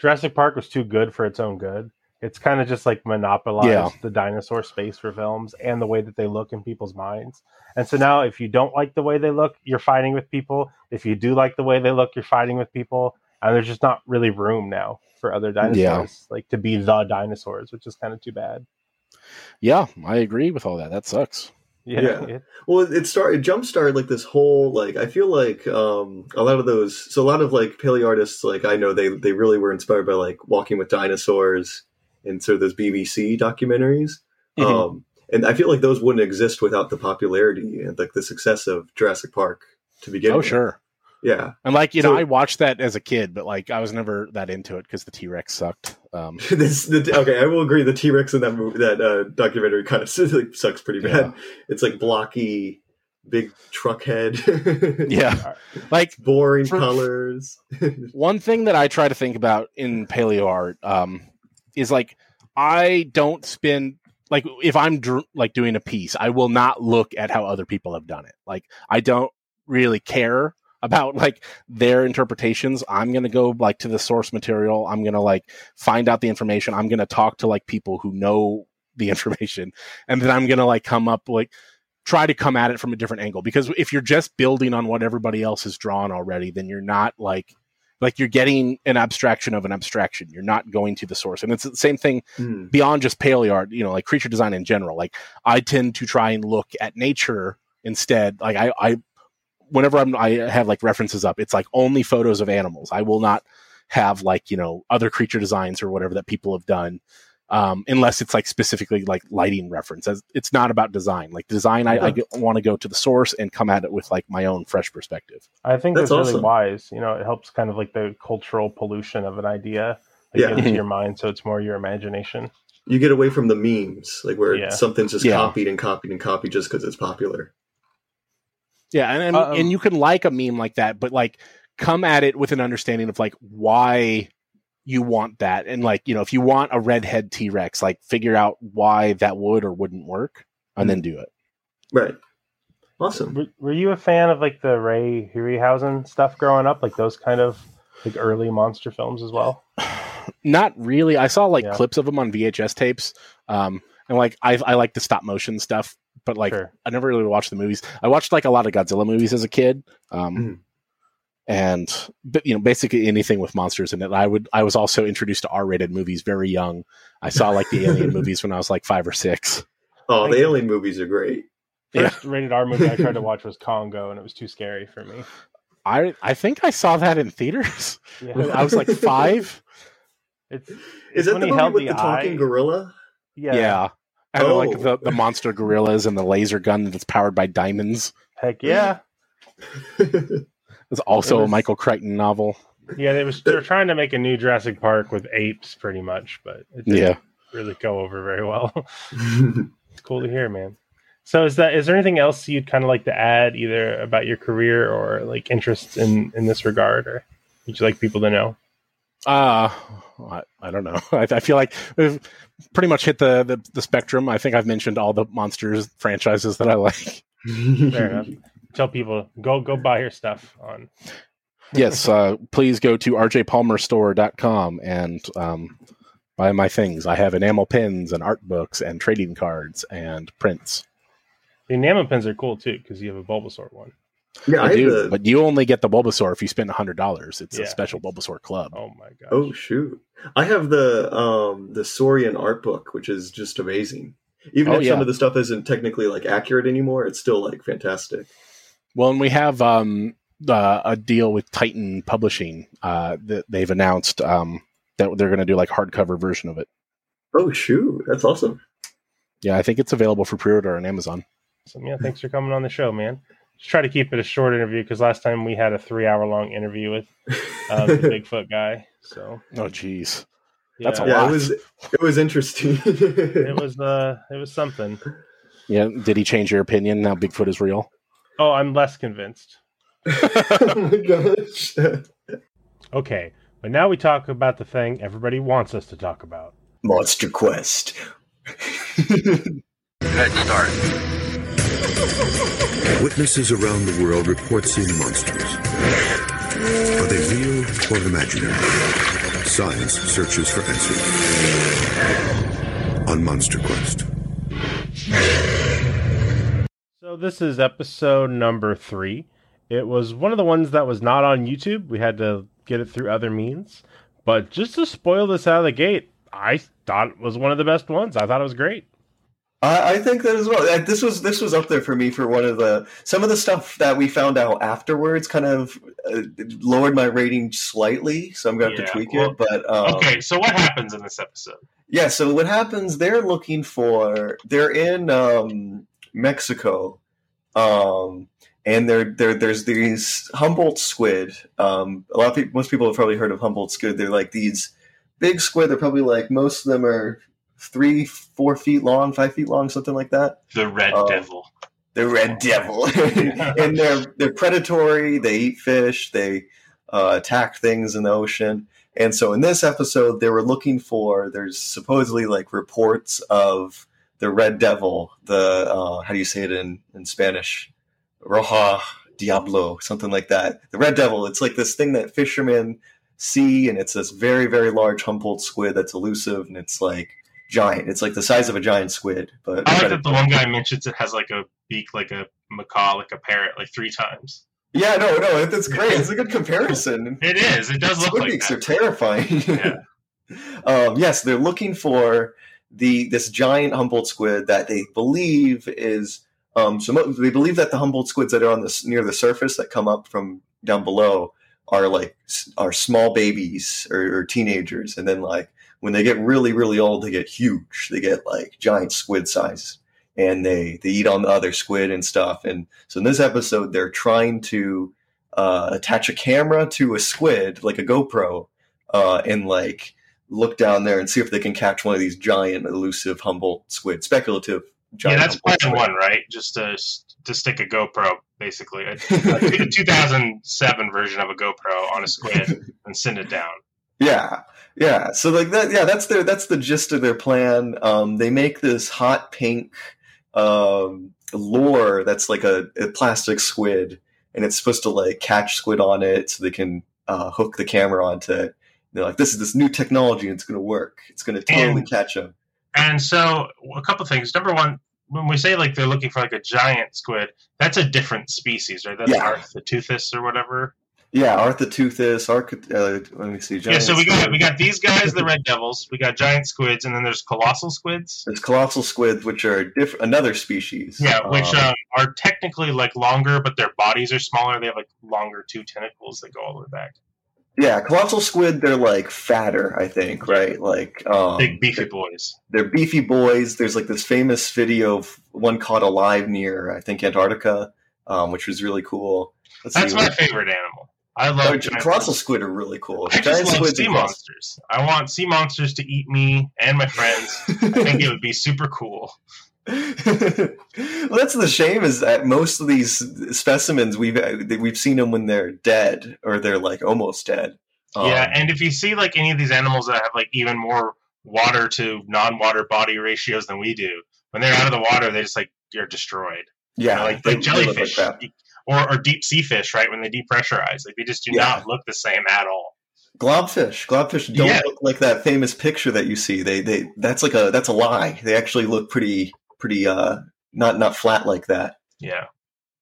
Jurassic Park was too good for its own good. It's kind of just like monopolized yeah. the dinosaur space for films and the way that they look in people's minds. And so now, if you don't like the way they look, you're fighting with people. If you do like the way they look, you're fighting with people. And there's just not really room now for other dinosaurs, yeah. like to be the dinosaurs, which is kind of too bad. Yeah, I agree with all that. That sucks. Yeah. yeah. Well, it started, it jump started like this whole, like, I feel like, um, a lot of those, so a lot of like paleo artists, like, I know they, they really were inspired by like walking with dinosaurs and sort of those BBC documentaries. Mm-hmm. Um, and I feel like those wouldn't exist without the popularity and like the success of Jurassic Park to begin with. oh, with. sure. Yeah. And like, you so, know, I watched that as a kid, but like I was never that into it because the T Rex sucked. Um, this, the, okay, I will agree. The T Rex in that movie, that uh, documentary kind of like, sucks pretty bad. Yeah. It's like blocky, big truck head. yeah. Like boring for, colors. one thing that I try to think about in paleo art um, is like, I don't spend like if I'm dr- like doing a piece, I will not look at how other people have done it. Like I don't really care about like their interpretations. I'm going to go like to the source material. I'm going to like find out the information. I'm going to talk to like people who know the information and then I'm going to like come up like try to come at it from a different angle because if you're just building on what everybody else has drawn already, then you're not like like you're getting an abstraction of an abstraction. You're not going to the source. And it's the same thing mm. beyond just paleo art, you know, like creature design in general. Like I tend to try and look at nature instead. Like I, I whenever I'm, I have like references up, it's like only photos of animals. I will not have like, you know, other creature designs or whatever that people have done. Um, unless it's like specifically like lighting reference. As it's not about design. Like design, yeah. I, I want to go to the source and come at it with like my own fresh perspective. I think that's, that's awesome. really wise. You know, it helps kind of like the cultural pollution of an idea like, yeah. get into your mind, so it's more your imagination. You get away from the memes, like where yeah. something's just yeah. copied and copied and copied just because it's popular. Yeah, and and, um, and you can like a meme like that, but like come at it with an understanding of like why you want that. And like you know if you want a redhead t-rex like figure out why that would or wouldn't work and then do it. Right. Awesome. Were, were you a fan of like the ray harryhausen stuff growing up like those kind of like early monster films as well? Not really. I saw like yeah. clips of them on vhs tapes um and like i, I like the stop motion stuff but like sure. I never really watched the movies. I watched like a lot of Godzilla movies as a kid. Um, mm. and but, you know basically anything with monsters in it. I would I was also introduced to R-rated movies very young. I saw like the Alien movies when I was like 5 or 6. Oh, the Alien movies are great. First yeah. rated R movie I tried to watch was Congo and it was too scary for me. I I think I saw that in theaters. Yeah. I was like 5. It's, it's Is that the movie with the, the talking gorilla? Yeah. Yeah. And oh. like the, the monster gorillas and the laser gun that's powered by diamonds. Heck yeah. it's also it was, a Michael Crichton novel. Yeah, they was they're trying to make a new Jurassic Park with apes pretty much, but it didn't yeah. really go over very well. it's cool to hear, man. So is that is there anything else you'd kind of like to add either about your career or like interests in in this regard or would you like people to know? Uh I, I don't know. I, I, feel like we've pretty much hit the, the, the spectrum. I think I've mentioned all the monsters franchises that I like. Fair enough. Tell people go go buy your stuff on. yes, uh, please go to rjpalmerstore.com and um, buy my things. I have enamel pins and art books and trading cards and prints. The enamel pins are cool too because you have a Bulbasaur one. Yeah, I, do, but you only get the Bulbasaur if you spend hundred dollars. It's yeah. a special Bulbasaur club. Oh my god! Oh shoot! I have the um the Saurian art book, which is just amazing. Even oh, if yeah. some of the stuff isn't technically like accurate anymore, it's still like fantastic. Well, and we have um uh, a deal with Titan Publishing uh, that they've announced um, that they're going to do like hardcover version of it. Oh shoot, that's awesome! Yeah, I think it's available for pre-order on Amazon. So yeah, thanks for coming on the show, man just try to keep it a short interview because last time we had a three hour long interview with uh, the Bigfoot guy. So oh geez, yeah. that's a yeah, lot. It was it was interesting. it was uh it was something. Yeah, did he change your opinion now? Bigfoot is real. Oh, I'm less convinced. oh my gosh. okay, but now we talk about the thing everybody wants us to talk about: Monster Quest. Head start. Witnesses around the world report seeing monsters. Are they real or imaginary? Science searches for answers. On Monster Quest. So, this is episode number three. It was one of the ones that was not on YouTube. We had to get it through other means. But just to spoil this out of the gate, I thought it was one of the best ones. I thought it was great. I, I think that as well. This was this was up there for me for one of the some of the stuff that we found out afterwards kind of uh, lowered my rating slightly, so I'm going to have to tweak well, it. But um, okay, so what happens in this episode? Yeah, so what happens? They're looking for. They're in um, Mexico, um, and there, there, there's these Humboldt squid. Um, a lot of people, most people have probably heard of Humboldt squid. They're like these big squid. They're probably like most of them are three, four feet long, five feet long, something like that. The red um, devil. The red devil, and they're they're predatory. They eat fish. They uh, attack things in the ocean. And so in this episode, they were looking for. There's supposedly like reports of the red devil. The uh, how do you say it in in Spanish? Roja Diablo, something like that. The Red Devil. It's like this thing that fishermen see, and it's this very, very large Humboldt squid that's elusive, and it's like giant. It's like the size of a giant squid. But I like that the one guy mentions it has like a beak, like a macaw, like a parrot, like three times. Yeah, no, no, that's great. It's a good comparison. it is. It does look like beaks that. are terrifying. Yeah. um, yes, they're looking for the this giant Humboldt squid that they believe is um, so they believe that the Humboldt squids that are on the near the surface that come up from down below are like are small babies or, or, teenagers, and then like when they get really really old, they get huge. They get like giant squid size, and they they eat on the other squid and stuff. And so in this episode, they're trying to uh, attach a camera to a squid like a GoPro, uh, and like look down there and see if they can catch one of these giant elusive Humboldt squid. Speculative yeah, that's plan one, right? Just to to stick a GoPro, basically, a, a 2007 version of a GoPro on a squid and send it down. Yeah, yeah. So like that, yeah. That's their that's the gist of their plan. Um, they make this hot pink um, lure that's like a, a plastic squid, and it's supposed to like catch squid on it, so they can uh, hook the camera onto it. They're like, this is this new technology, and it's going to work. It's going to totally and, catch them. And so, a couple things. Number one, when we say like they're looking for like a giant squid, that's a different species, right? That's yeah. Architeuthis or whatever. Yeah, Architeuthis. Arc- uh, let me see. yeah, so we got we got these guys, the red devils. We got giant squids, and then there's colossal squids. There's colossal squids, which are diff- another species. Yeah, which um, um, are technically like longer, but their bodies are smaller. They have like longer two tentacles that go all the way back. Yeah, colossal squid. They're like fatter, I think, right? Like um, big beefy boys. They're beefy boys. There's like this famous video of one caught alive near, I think, Antarctica, um, which was really cool. Let's That's my favorite animal. I love oh, colossal squid are really cool. I giant just love sea monsters. I want sea monsters to eat me and my friends. I think it would be super cool. well, that's the shame is that most of these specimens we've we've seen them when they're dead or they're like almost dead. Um, yeah, and if you see like any of these animals that have like even more water to non-water body ratios than we do, when they're out of the water, they just like you're destroyed. Yeah, you know, like, they, like jellyfish like or, or deep sea fish, right? When they depressurize, like they just do yeah. not look the same at all. Globfish, globfish don't yeah. look like that famous picture that you see. They they that's like a that's a lie. They actually look pretty pretty uh not not flat like that. Yeah.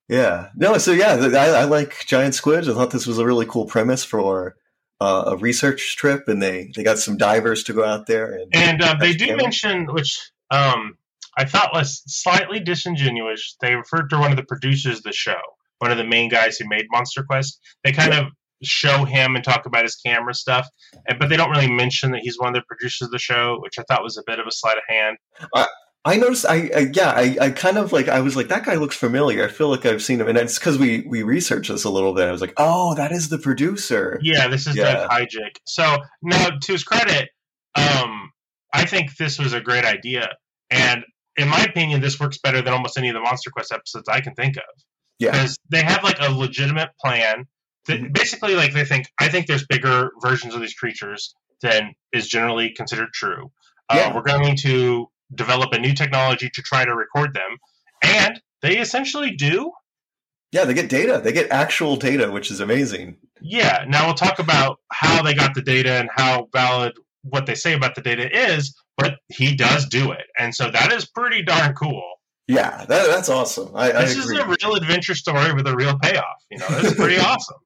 Yeah. No. So yeah, I, I like giant squids. I thought this was a really cool premise for uh, a research trip, and they they got some divers to go out there and. And uh, they do camera. mention, which um, I thought was slightly disingenuous. They referred to one of the producers of the show, one of the main guys who made Monster Quest. They kind yeah. of show him and talk about his camera stuff, and, but they don't really mention that he's one of the producers of the show, which I thought was a bit of a sleight of hand. I, I noticed. I, I yeah. I, I kind of like. I was like, that guy looks familiar. I feel like I've seen him, and it's because we we researched this a little bit. I was like, oh, that is the producer. Yeah, this is yeah. Doug Hajicek. So now, to his credit, um, I think this was a great idea, and in my opinion, this works better than almost any of the Monster Quest episodes I can think of. Yeah, because they have like a legitimate plan. That mm-hmm. basically, like they think, I think there's bigger versions of these creatures than is generally considered true. Uh. We're going to develop a new technology to try to record them, and they essentially do. Yeah, they get data. They get actual data, which is amazing. Yeah. Now we'll talk about how they got the data and how valid what they say about the data is, but he does do it. And so that is pretty darn cool. Yeah, that, that's awesome. I, this I is a real adventure story with a real payoff. You know, it's pretty awesome.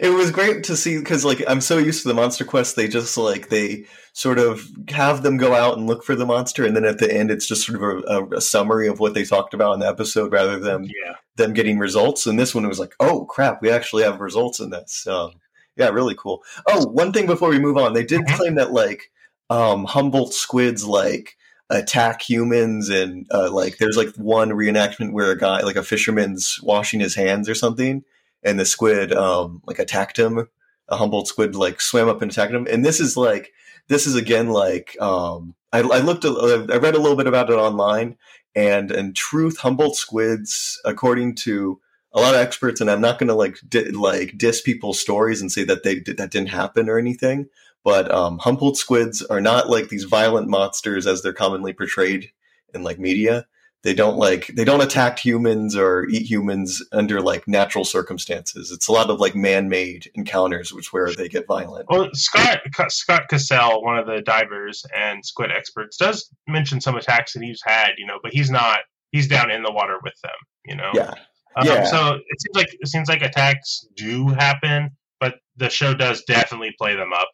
It was great to see because, like, I'm so used to the Monster Quest. They just like they sort of have them go out and look for the monster, and then at the end, it's just sort of a, a, summary of what they talked about in the episode, rather than yeah. them getting results. And this one was like, oh crap, we actually have results in this. Um, yeah, really cool. Oh, one thing before we move on, they did Mhm. claim that like um, Humboldt squids like attack humans and uh, like there's like one reenactment where a guy like a fisherman's washing his hands or something and the squid um like attacked him. A humboldt squid like swam up and attacked him. And this is like this is again like um i, I looked at, i read a little bit about it online and in truth humboldt squids according to a lot of experts and i'm not going to like di- like diss people's stories and say that they that didn't happen or anything but um, Humboldt squids are not like these violent monsters as they're commonly portrayed in like media. They don't like they don't attack humans or eat humans under like natural circumstances. It's a lot of like man-made encounters, which where they get violent. Well, Scott Scott Cassell, one of the divers and squid experts, does mention some attacks that he's had. You know, but he's not. He's down in the water with them. You know. Yeah, Um, Yeah. So it seems like it seems like attacks do happen, but the show does definitely play them up.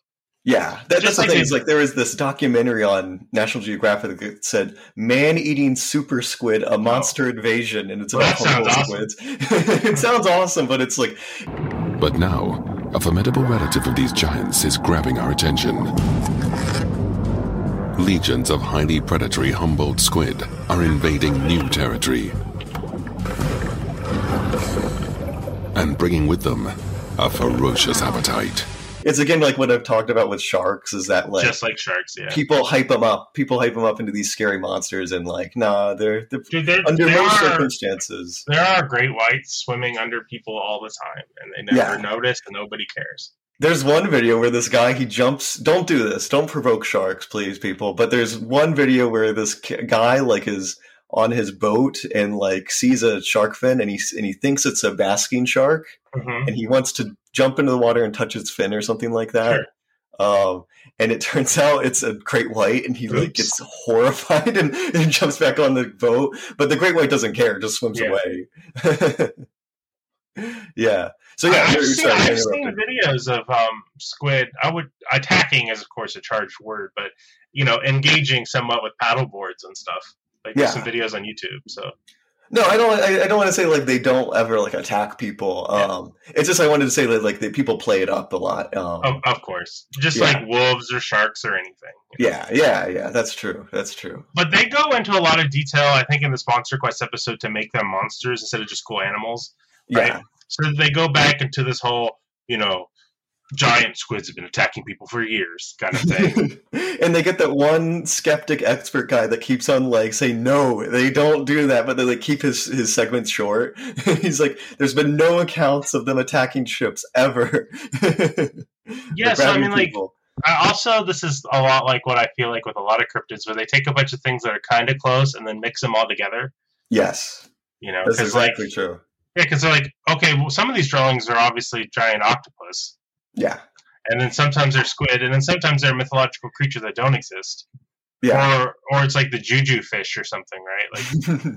Yeah. That, that's Just the thing. Is like there was this documentary on National Geographic that said "Man-eating super squid: A monster invasion," and it's Well, about that sounds Humboldt awesome. squids. it sounds awesome, but it's like But now, a formidable relative of these giants is grabbing our attention. Legions of highly predatory Humboldt squid are invading new territory. And bringing with them a ferocious appetite. It's again like what I've talked about with sharks. Is that like just like sharks, yeah. people hype them up. People hype them up into these scary monsters, and like, nah, they're, they're Dude, there, under there most are, circumstances. there are great whites swimming under people all the time, and they never Yeah. notice, and nobody cares. There's one video where this guy he jumps. Don't do this. Don't provoke sharks, please, people. But there's one video where this guy like is on his boat and like sees a shark fin, and he and he thinks it's a basking shark, Mhm. and he wants to jump into the water and touch its fin or something like that. Um, and it turns out it's a great white, and he like gets horrified and, and jumps back on the boat. But the great white doesn't care; just swims Yeah. away. yeah. So yeah, I've seen, I've seen videos of um, squid. I would attacking is of course a charged word, but you know, engaging somewhat with paddle boards and stuff. Like there's Yeah. some videos on YouTube. So No, I don't. I, I don't want to say like they don't ever like attack people. Yeah. Um, it's just I wanted to say that like the people play it up a lot. Um, of, of course, just Yeah. like wolves or sharks or anything. you know. yeah, yeah, yeah. That's true. That's true. But they go into a lot of detail, I think, in the Monster Quest episode to make them monsters instead of just cool animals. Right. Yeah, So they go back into this whole, you know, giant squids have been attacking people for years kind of thing. and they get that one skeptic expert guy that keeps on like saying no, they don't do that, but they like keep his his segments short. He's like, there's been no accounts of them attacking ships ever. So I mean, like. I also, this is a lot like what I feel like with a lot of cryptids, where they take a bunch of things that are kind of close and then mix them all together. yes, You know, because exactly like, true. yeah, because they're like, okay, well, some of these drawings are obviously giant octopus, Yeah, and then sometimes they're squid, and then sometimes they're a mythological creature that don't exist, yeah. or or it's like the juju fish or something, right? Like,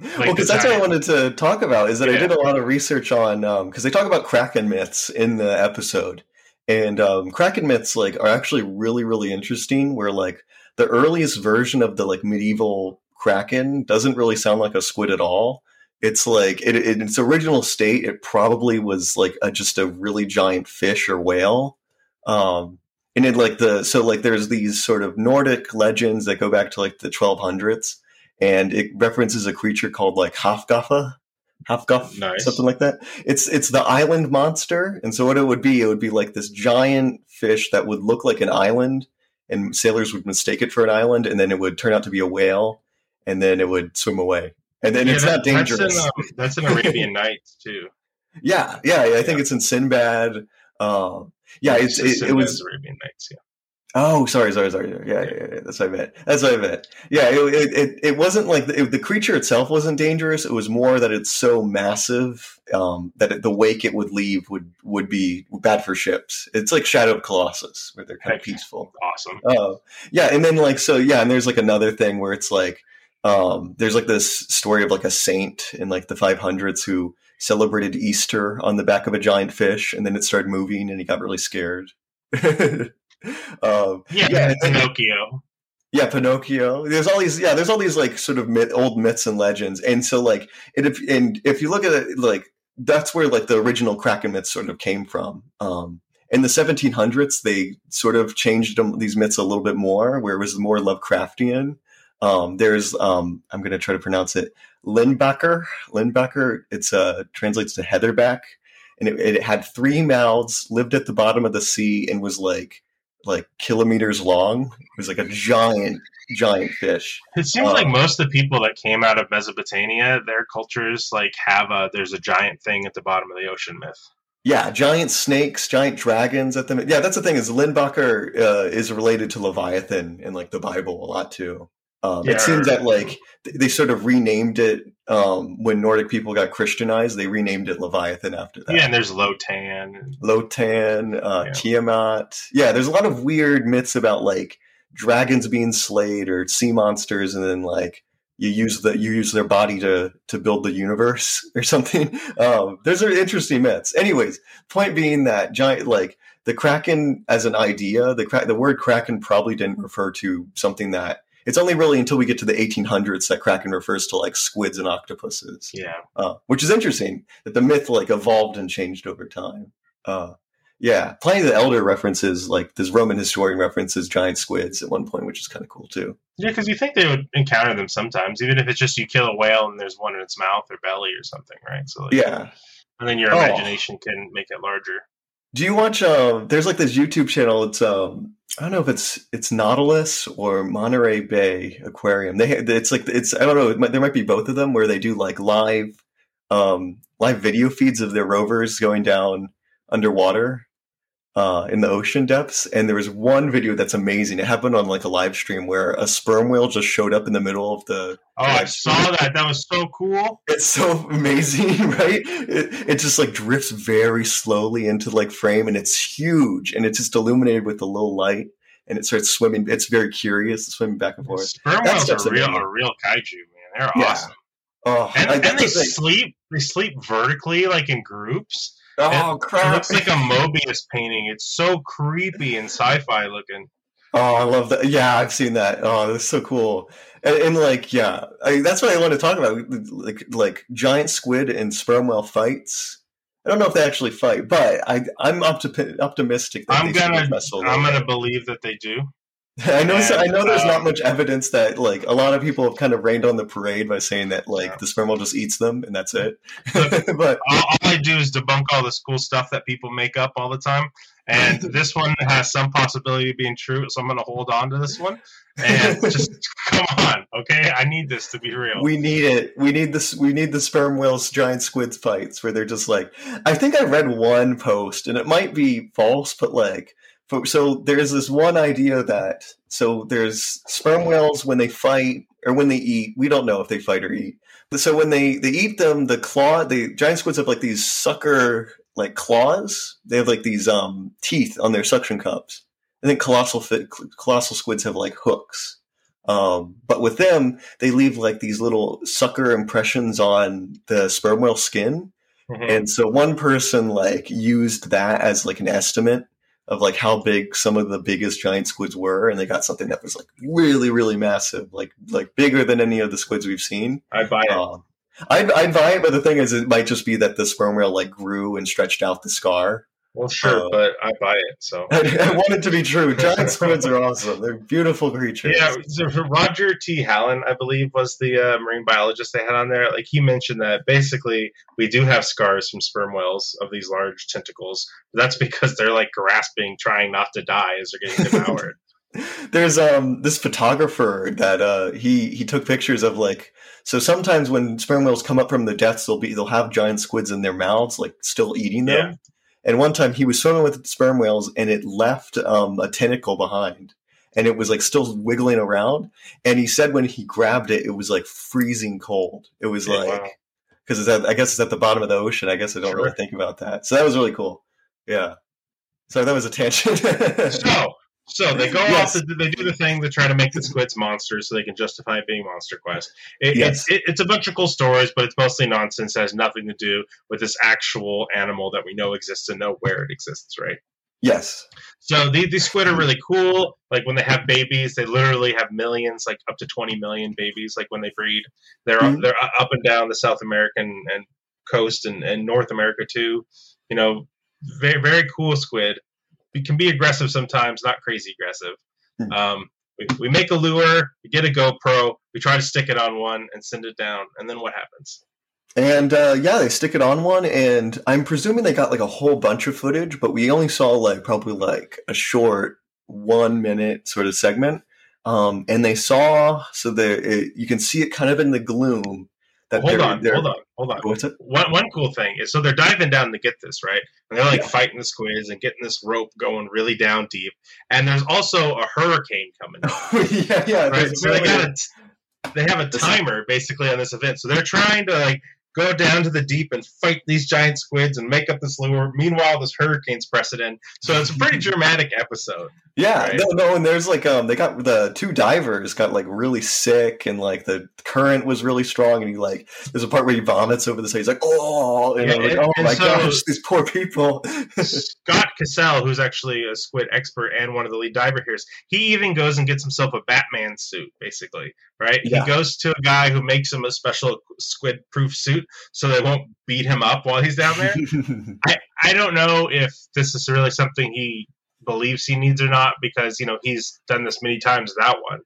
well, because that's what I wanted to talk about is that I did a lot of research on because they talk about kraken myths in the episode, and um, kraken myths like are actually really really interesting. Where like the earliest version of the like medieval kraken doesn't really sound like a squid at all. It's like it, in its original state, it probably was like a, just a really giant fish or whale. Um, and it like the so like there's these sort of Nordic legends that go back to like the 1200s and it references a creature called like Hafgaffa, Hafguff, Nice. something like that. It's it's the island monster, and so what it would be, it would be like this giant fish that would look like an island, and sailors would mistake it for an island, and then it would turn out to be a whale, and then it would swim away, and then Yeah, it's that- not dangerous. That's in, um, that's in Arabian Nights too. yeah, yeah, yeah, I think it's in Sinbad. Um, yeah, it's, it, it Sinbad's was Arabian Nights. Yeah. Oh, sorry, sorry, sorry. Yeah, yeah, yeah, that's what I meant. That's what I meant. Yeah, it it, it, it wasn't like the, the creature itself wasn't dangerous. It was more that it's so massive um, that it, the wake it would leave would would be bad for ships. It's like Shadow of Colossus, where they're kind of peaceful. Awesome. Oh, yeah, and then like so, yeah, and there's like another thing where it's like um, there's like this story of like a saint in like the 500s who celebrated Easter on the back of a giant fish, and then it started moving, and he got really scared. um, yeah, yeah Pinocchio. Yeah, Pinocchio. There's all these, yeah, there's all these like sort of myth, old myths and legends, and so like, it, if and if you look at it, like that's where like the original Kraken myths sort of came from. Um, in the 1700s, they sort of changed them, these myths a little bit more, where it was more Lovecraftian. Um, there's, um, I'm going to try to pronounce it, Lindbacker. Lindbacker. It's uh, translates to heatherback, and it, it had three mouths, lived at the bottom of the sea, and was like like kilometers long. It was like a giant, giant fish. It seems um, like most of the people that came out of Mesopotamia, their cultures like have a there's a giant thing at the bottom of the ocean myth. Yeah, giant snakes, giant dragons at the. Yeah, that's the thing is Lindbacher uh, is related to Leviathan in like the Bible a lot too. Um, yeah. It seems that like they sort of renamed it um, when Nordic people got Christianized. They renamed it Leviathan after that. Yeah, and there's Lotan, Lotan, uh, yeah. Tiamat. Yeah, there's a lot of weird myths about like dragons being slayed or sea monsters, and then like you use the you use their body to to build the universe or something. Um, those are interesting myths. Anyways, point being that giant like the kraken as an idea, the cra- the word kraken probably didn't refer to something that it's only really until we get to the 1800s that Kraken refers to like squids and octopuses. Yeah, uh, which is interesting that the myth like evolved and changed over time. Uh, yeah, Pliny the Elder references like this Roman historian references giant squids at one point, which is kind of cool too. Yeah, because you think they would encounter them sometimes, even if it's just you kill a whale and there's one in its mouth or belly or something, right? So like, yeah, and then your oh. imagination oh. can make it larger. Do you watch? Uh, there's like this YouTube channel. It's um, I don't know if it's it's Nautilus or Monterey Bay Aquarium. They it's like it's I don't know. Might, there might be both of them where they do like live um, live video feeds of their rovers going down underwater uh, in the ocean depths. And there was one video that's amazing. It happened on like a live stream where a sperm whale just showed up in the middle of the. Oh, I saw that. That was so cool. It's so amazing, right? It, it just like drifts very slowly into like frame and it's huge and it's just illuminated with a low light and it starts swimming. It's very curious, swimming back and forth. Sperm whales are real, a real kaiju, man. They're yeah. awesome. Oh, and, I, and they sleep. They sleep vertically, like in groups. Oh crap! It looks like a Mobius painting. It's so creepy and sci-fi looking. Oh, I love that. Yeah, I've seen that. Oh, that's so cool. And, and like, yeah, I, that's what I want to talk about. Like, like giant squid and sperm whale fights. I don't know if they actually fight, but I, I'm opti- optimistic. I'm gonna, I'm gonna believe that they do. I know. And, I know. There's um, not much evidence that like a lot of people have kind of rained on the parade by saying that like yeah. the sperm whale just eats them and that's it. but all, all, I do is debunk all this cool stuff that people make up all the time, and this one has some possibility of being true. So I'm going to hold on to this one and just come on, okay? I need this to be real. We need it. We need this. We need the sperm whales giant squid fights where they're just like. I think I read one post and it might be false, but like so there's this one idea that so there's sperm whales when they fight or when they eat we don't know if they fight or eat. So when they they eat them the claw the giant squids have like these sucker like claws. They have like these um teeth on their suction cups. And then colossal fit, colossal squids have like hooks. Um, but with them they leave like these little sucker impressions on the sperm whale skin. Mm-hmm. and so one person like used that as like an estimate of like how big some of the biggest giant squids were, and they got something that was like really, really massive, like like bigger than any of the squids we've seen. I'd buy it. Um, I'd, I'd buy it, but the thing is, it might just be that the sperm whale like grew and stretched out the scar, well, sure, uh, but I buy it. So I, I, want it to be true. Giant squids are awesome. They're beautiful creatures. Yeah, so Roger T. Hanlon, I believe, was the uh, marine biologist they had on there. Like he mentioned that basically we do have scars from sperm whales of these large tentacles. That's because they're like grasping, trying not to die as they're getting devoured. There's um this photographer that uh he he took pictures of like so sometimes when sperm whales come up from the depths they'll be they'll have giant squids in their mouths like still eating them. Yeah and one time he was swimming with sperm whales and it left um, a tentacle behind and it was like still wiggling around. And he said when he grabbed it, it was like freezing cold. It was yeah, like, because wow. I guess it's at the bottom of the ocean. I guess I don't sure. really think about that. So that was really cool. Yeah. So that was a tangent. so So they go yes. off. They do the thing to try to make the squids monsters, so they can justify it being Monster Quest. It, yes. it's, it, it's a bunch of cool stories, but it's mostly nonsense. It has nothing to do with this actual animal that we know exists and know where it exists. Right? Yes. So the, these squid are really cool. Like when they have babies, they literally have millions, like up to twenty million babies. Like when they breed, they're mm-hmm. they're up and down the South American and coast and, and North America too. You know, very very cool squid it can be aggressive sometimes, not crazy aggressive. Hmm. Um, we, we make a lure, we get a GoPro, we try to stick it on one and send it down, and then what happens? And uh, yeah, they stick it on one, and I'm presuming they got like a whole bunch of footage, but we only saw like probably like a short one minute sort of segment. Um, and they saw so that you can see it kind of in the gloom that hold on, they're, hold on, hold on. What's it? One one cool thing is so they're diving down to get this right, and they're like yeah. fighting the squids and getting this rope going really down deep. And there's also a hurricane coming. yeah, yeah. Right? So they got a, they have a timer basically on this event, so they're trying to like go down to the deep and fight these giant squids and make up this lure. Meanwhile, this hurricane's precedent. So it's a pretty dramatic episode. Yeah, right? no, no, and there's like um, they got the two divers got like really sick, and like the current was really strong, and he like there's a part where he vomits over the side. He's like, oh, and yeah, like, oh and my so gosh, these poor people. Scott Cassell, who's actually a squid expert and one of the lead diver here, he even goes and gets himself a Batman suit, basically, right? Yeah. He goes to a guy who makes him a special squid proof suit so they won't beat him up while he's down there. I, I don't know if this is really something he believes he needs or not because, you know, he's done this many times that one.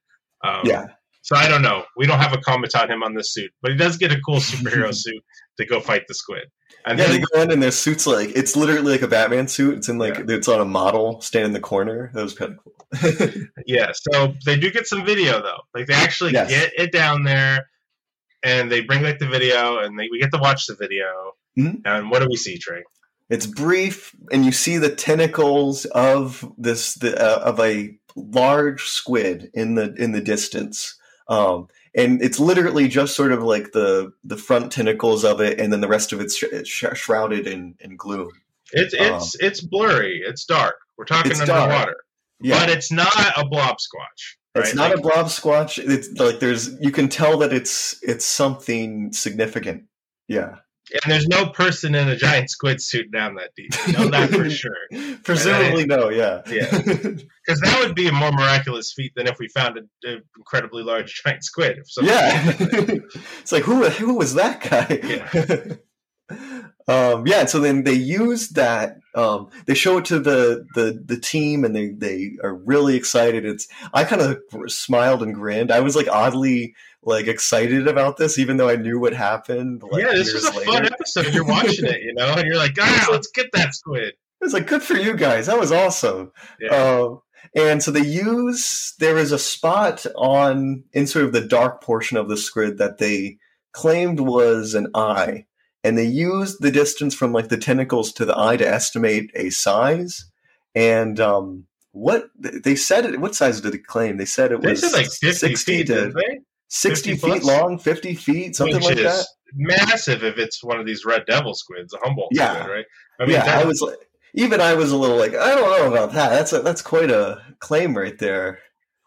Um, yeah. So I don't know. We don't have a comment on him on this suit, but he does get a cool superhero suit to go fight the squid. And yeah, then, they go in and their suits like it's literally like a Batman suit. It's in like yeah. it's on a model standing in the corner. That was kind of cool. yeah, so they do get some video though. Like they actually yes. get it down there, and they bring back the video, and they, we get to watch the video. Mm-hmm. And what do we see, Trey? It's brief, and you see the tentacles of this the, uh, of a large squid in the in the distance. Um, and it's literally just sort of like the the front tentacles of it, and then the rest of it's, sh- sh- shrouded in, in gloom. It's it's um, it's blurry. It's dark. We're talking underwater, yeah. but it's not a blob squatch. Right? It's not like, a blob squatch. It's like there's you can tell that it's it's something significant. Yeah. And there's no person in a giant squid suit down that deep. You know that for sure. Presumably, no. Yeah. Yeah. Because that would be a more miraculous feat than if we found an incredibly large giant squid. yeah. it's like who who was that guy? Yeah. Um, yeah. So then they use that. Um, they show it to the, the the team, and they they are really excited. It's I kind of smiled and grinned. I was like oddly like excited about this, even though I knew what happened. Like, yeah, this was a later. fun episode. You're watching it, you know, and you're like, ah, let's get that squid. It's like good for you guys. That was awesome. Yeah. Uh, and so they use there is a spot on in sort of the dark portion of the squid that they claimed was an eye, and they used the distance from like the tentacles to the eye to estimate a size. And um, what they said it. What size did they claim? They said it was said like 50 sixty feet, to 60 feet long, 50 feet, something like that. Massive if it's one of these red devil squids, a Humboldt yeah. squid, right? I mean, yeah, I was like, even I was a little like, I don't know about that. That's a, that's quite a claim right there.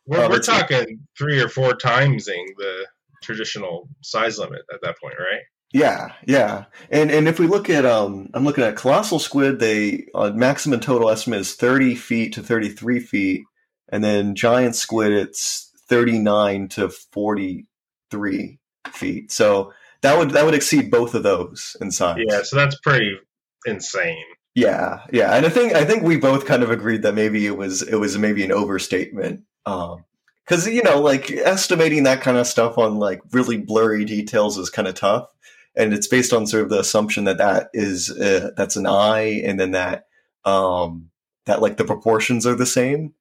We're, um, we're talking three or four timesing the traditional size limit at that point, right? Yeah, yeah, and and if we look at um, I'm looking at colossal squid. They uh, maximum total estimate is 30 feet to 33 feet, and then giant squid it's 39 to 43 feet. So that would that would exceed both of those in size. Yeah, so that's pretty insane. Yeah, yeah, and I think I think we both kind of agreed that maybe it was it was maybe an overstatement. Um, because you know, like estimating that kind of stuff on like really blurry details is kind of tough, and it's based on sort of the assumption that that is uh, that's an eye, and then that um that like the proportions are the same.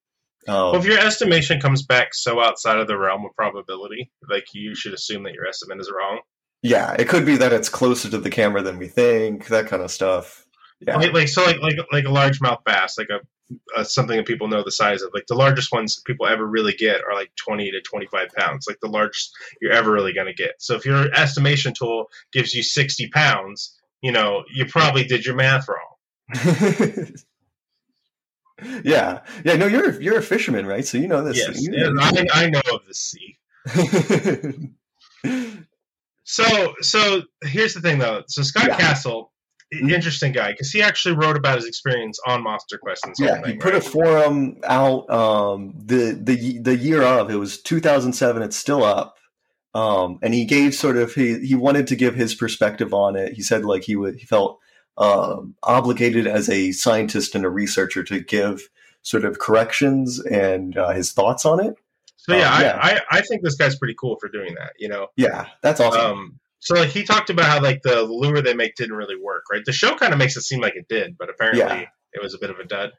Oh. Well, if your estimation comes back so outside of the realm of probability, like you should assume that your estimate is wrong. Yeah, it could be that it's closer to the camera than we think. That kind of stuff. Yeah, like, like so, like like like a largemouth bass, like a, a, something that people know the size of. Like the largest ones people ever really get are like twenty to twenty five pounds. Like the largest you're ever really going to get. So if your estimation tool gives you sixty pounds, you know you probably did your math wrong. Yeah, yeah. No, you're you're a fisherman, right? So you know this. Yes, you know. I, I know of the sea. So, so here's the thing, though. So Scott Yeah. Cassell. Interesting guy, because he actually wrote about his experience on Monster Quest and Yeah, something. he put a forum out um, the the the year of it was 2007. It's still up, um, and he gave sort of he he wanted to give his perspective on it. He said like he would he felt um, obligated as a scientist and a researcher to give sort of corrections and uh, his thoughts on it. So yeah, Um, yeah. I, I I think this guy's pretty cool for doing that. You know, Yeah, that's awesome. um, so like he talked about how like the lure they make didn't really work, right? The show kind of makes it seem like it did, but apparently Yeah. it was a bit of a dud.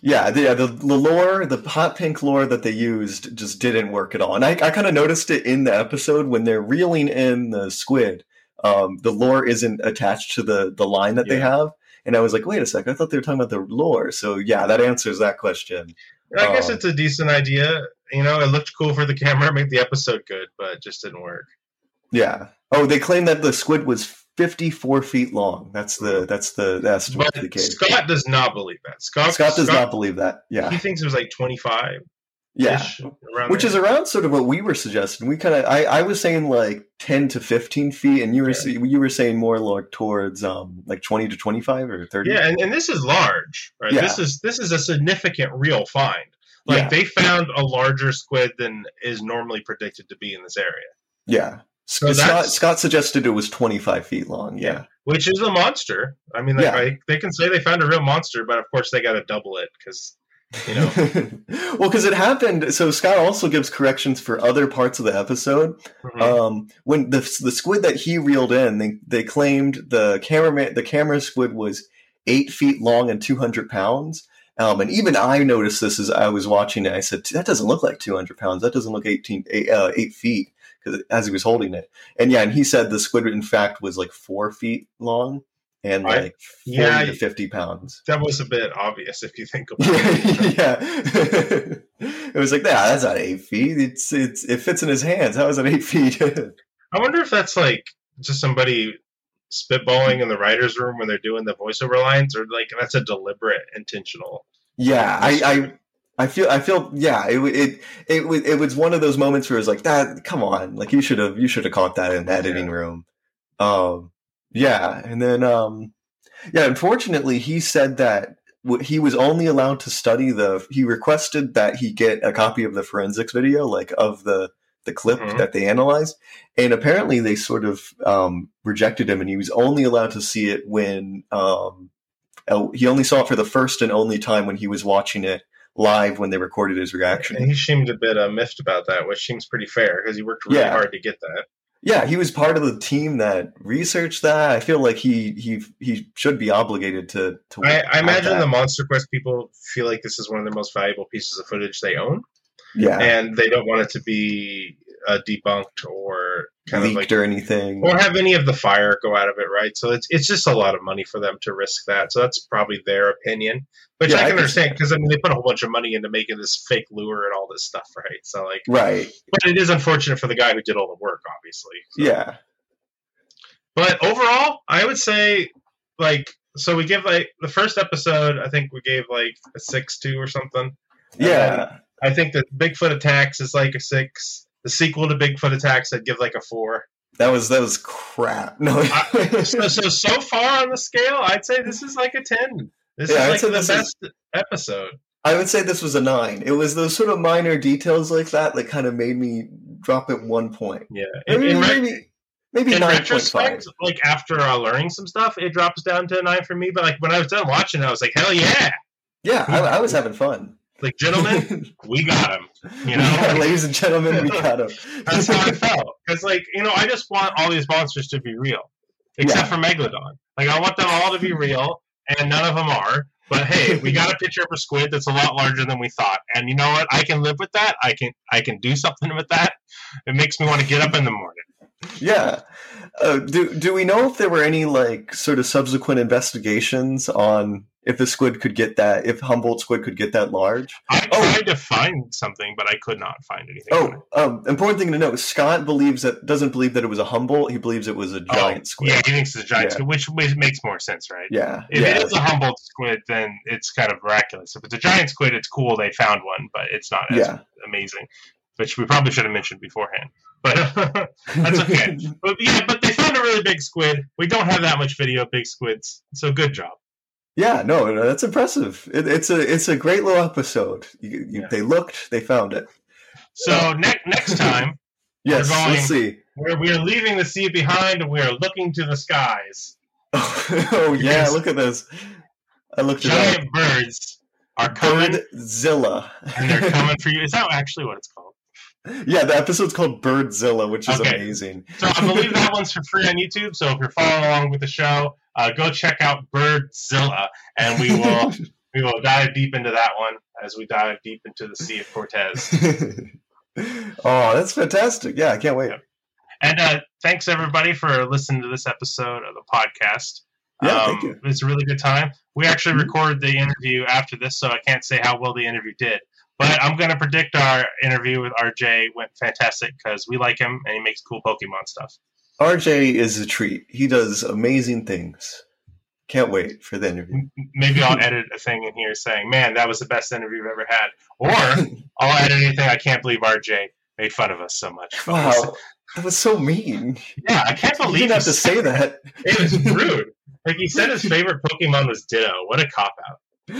Yeah, the, yeah, the the lore, the hot pink lore that they used just didn't work at all. And I, I kind of noticed it in the episode when they're reeling in the squid. Um, the lore isn't attached to the the line that they have, and I was like, wait a sec, I thought they were talking about the lore. So yeah, that answers that question. I guess Um, it's a decent idea. You know, it looked cool for the camera, made the episode good, but it just didn't work. Yeah. Oh, they claim that the squid was fifty four feet long. That's the that's the, the estimate But they gave. Scott does not believe that. Scott Scott does not believe that. Yeah, he thinks it was like twenty five. yeah. which there. is around sort of what we were suggesting. We kind of, I, I was saying like ten to fifteen feet, and you were Yeah. you were saying more like towards um like twenty to twenty five or thirty. Yeah, and, and this is large, right? Yeah. This is this is a significant real find. Like Yeah. they found a larger squid than is normally predicted to be in this area, yeah. So Scott, Scott suggested it was twenty five feet long. Yeah, which is a monster. I mean, like, Yeah. I, they can say they found a real monster, but of course they got to double it because you know. well, because it happened. So Scott also gives corrections for other parts of the episode. mhm. Um, when the the squid that he reeled in, they they claimed the cameraman the camera squid was eight feet long and two hundred pounds. Um, and even I noticed this as I was watching it. I said, "That doesn't look like two hundred pounds. That doesn't look 18, eight, uh, eight feet." Because as he was holding it, and yeah, and he said the squid in fact was like four feet long and I- like forty yeah, to fifty pounds. that was a bit obvious if you think about it. yeah. it was like that. that's not eight feet. It's it's it fits in his hands. How is it eight feet? I wonder if that's like just somebody spitballing in the writers' room when they're doing the voiceover lines, or like that's a deliberate, intentional. yeah, I, I I feel I feel yeah. It it it was it was one of those moments where it was like that. Come on, like you should have you should have caught that in the editing room. Um, yeah, and then um, yeah. Unfortunately, he said that he was only allowed to study the. He requested that he get a copy of the forensics video, like of the the clip Mhm. that they analyzed, and apparently they sort of um, rejected him, and he was only allowed to see it when um, he only saw it for the first and only time when he was watching it live when they recorded his reaction. And he seemed a bit uh, miffed about that, which seems pretty fair because he worked really Yeah. hard to get that. Yeah, he was part of the team that researched that. I feel like he he he should be obligated to to. I, I imagine that. the Monster Quest people feel like this is one of their most valuable pieces of footage they own, yeah and they don't want it to be uh, debunked or kind leaked of like or anything. or have any of the fire go out of it, right? So it's it's just a lot of money for them to risk that. So that's probably their opinion, which Yeah, I I can can understand because I mean they put a whole bunch of money into making this fake lure and all this stuff, right? So like, right? but it is unfortunate for the guy who did all the work, obviously. So- Yeah, But overall, I would say like so we give like the first episode. I think we gave like a six two or something. Yeah. I think that Bigfoot Attacks is like a six. The sequel to Bigfoot Attacks, I'd give like a four. That was that was crap. No, So so so far on the scale, I'd say this is like a ten. This Yeah, I'd is like say the this is- best episode. I would say this was a nine. It was those sort of minor details like that that kind of made me drop it one point. Yeah. Maybe in, maybe, maybe in nine point five. retrospect, like after uh, learning some stuff, it drops down to a nine for me. But like when I was done watching, I was like, hell yeah! Yeah, I, I was having fun. Like gentlemen, we got him. You know, Yeah, ladies and gentlemen, we got him. That's how I felt. Because, like, you know, I just want all these monsters to be real, except for Megalodon. Like, I want them all to be real, and none of them are. But hey, we got a picture of a squid that's a lot larger than we thought, and you know what? I can live with that. I can I can do something with that. It makes me want to get up in the morning. Yeah. Uh, do do we know if there were any like sort of subsequent investigations on if the squid could get that, if Humboldt squid could get that large. I oh. tried to find something, but I could not find anything. Oh, um, important thing to note: Scott believes that doesn't believe that it was a Humboldt. He believes it was a oh, giant oh, squid. Yeah, he thinks it's a giant yeah. squid, which makes more sense, right? Yeah. If yeah. it is a Humboldt squid, then it's kind of miraculous. If it's a giant squid, it's cool they found one, but it's not as yeah. amazing. Which we probably should have mentioned beforehand, but that's okay. but yeah, but they found a really big squid. We don't have that much video of big squids, so good job. Yeah, no, no that's impressive. It, it's a it's a great little episode. You, you, yeah. They looked, they found it. So ne- next time, yes, we're going, let's see. We're, we are leaving the sea behind, and we are looking to the skies. oh yeah, look at this. I looked at giant birds are coming. Birdzilla, and they're coming for you. Is that actually what it's called? Yeah, the episode's called Birdzilla, which is okay. amazing. so I believe that one's for free on YouTube. So if you're following along with the show, uh, go check out Birdzilla, and we will we will dive deep into that one as we dive deep into the Sea of Cortez. oh, that's fantastic! Yeah, I can't wait. And uh, thanks everybody for listening to this episode of the podcast. Yeah, um, thank you. It's a really good time. We actually mm-hmm. recorded the interview after this, so I can't say how well the interview did. But I'm going to predict our interview with RJ went fantastic because we like him and he makes cool Pokemon stuff. RJ is a treat. He does amazing things. Can't wait for the interview. Maybe I'll edit a thing in here saying, "Man, that was the best interview I've ever had," or I'll edit anything. I can't believe RJ made fun of us so much. Wow, that was so mean. Yeah, I can't believe you didn't have to say that. It was rude. Like he said, his favorite Pokemon was Ditto. What a cop out.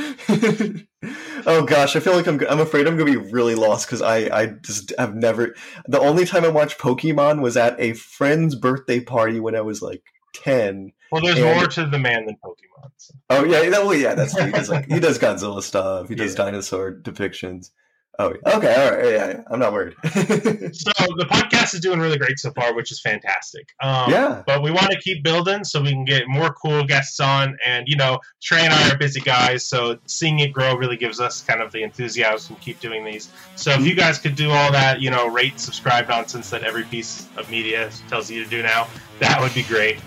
oh gosh, I feel like I'm. I'm afraid I'm gonna be really lost because I. I just have never. The only time I watched Pokemon was at a friend's birthday party when I was like ten. Well, there's and, more to the man than Pokemon. So. Oh yeah, that, well yeah, that's. He does like he does Godzilla stuff. He does yeah. dinosaur depictions. Oh, okay, all right, yeah, yeah. I'm not worried. so the podcast is doing really great so far, which is fantastic. Um, yeah, but we want to keep building so we can get more cool guests on, and you know, Trey and I are busy guys, so seeing it grow really gives us kind of the enthusiasm to keep doing these. So if you guys could do all that, you know, rate, subscribe nonsense that every piece of media tells you to do now, that would be great.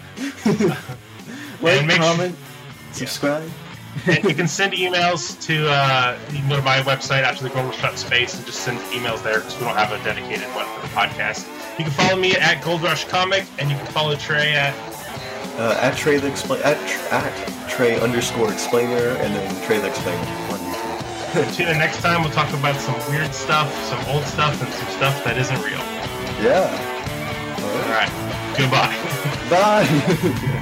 like, comment, subscribe. Yeah and you can send emails to uh, you can go to my website after the Gold Rush space and just send emails there because we don't have a dedicated one for the podcast. You can follow me at Gold Rush Comic, and you can follow Trey at uh, at Trey the explain at, at Trey underscore explainer, and then Trey the explainer. Tune in next time. We'll talk about some weird stuff, some old stuff, and some stuff that isn't real. Yeah. All right. All right. Goodbye. Bye.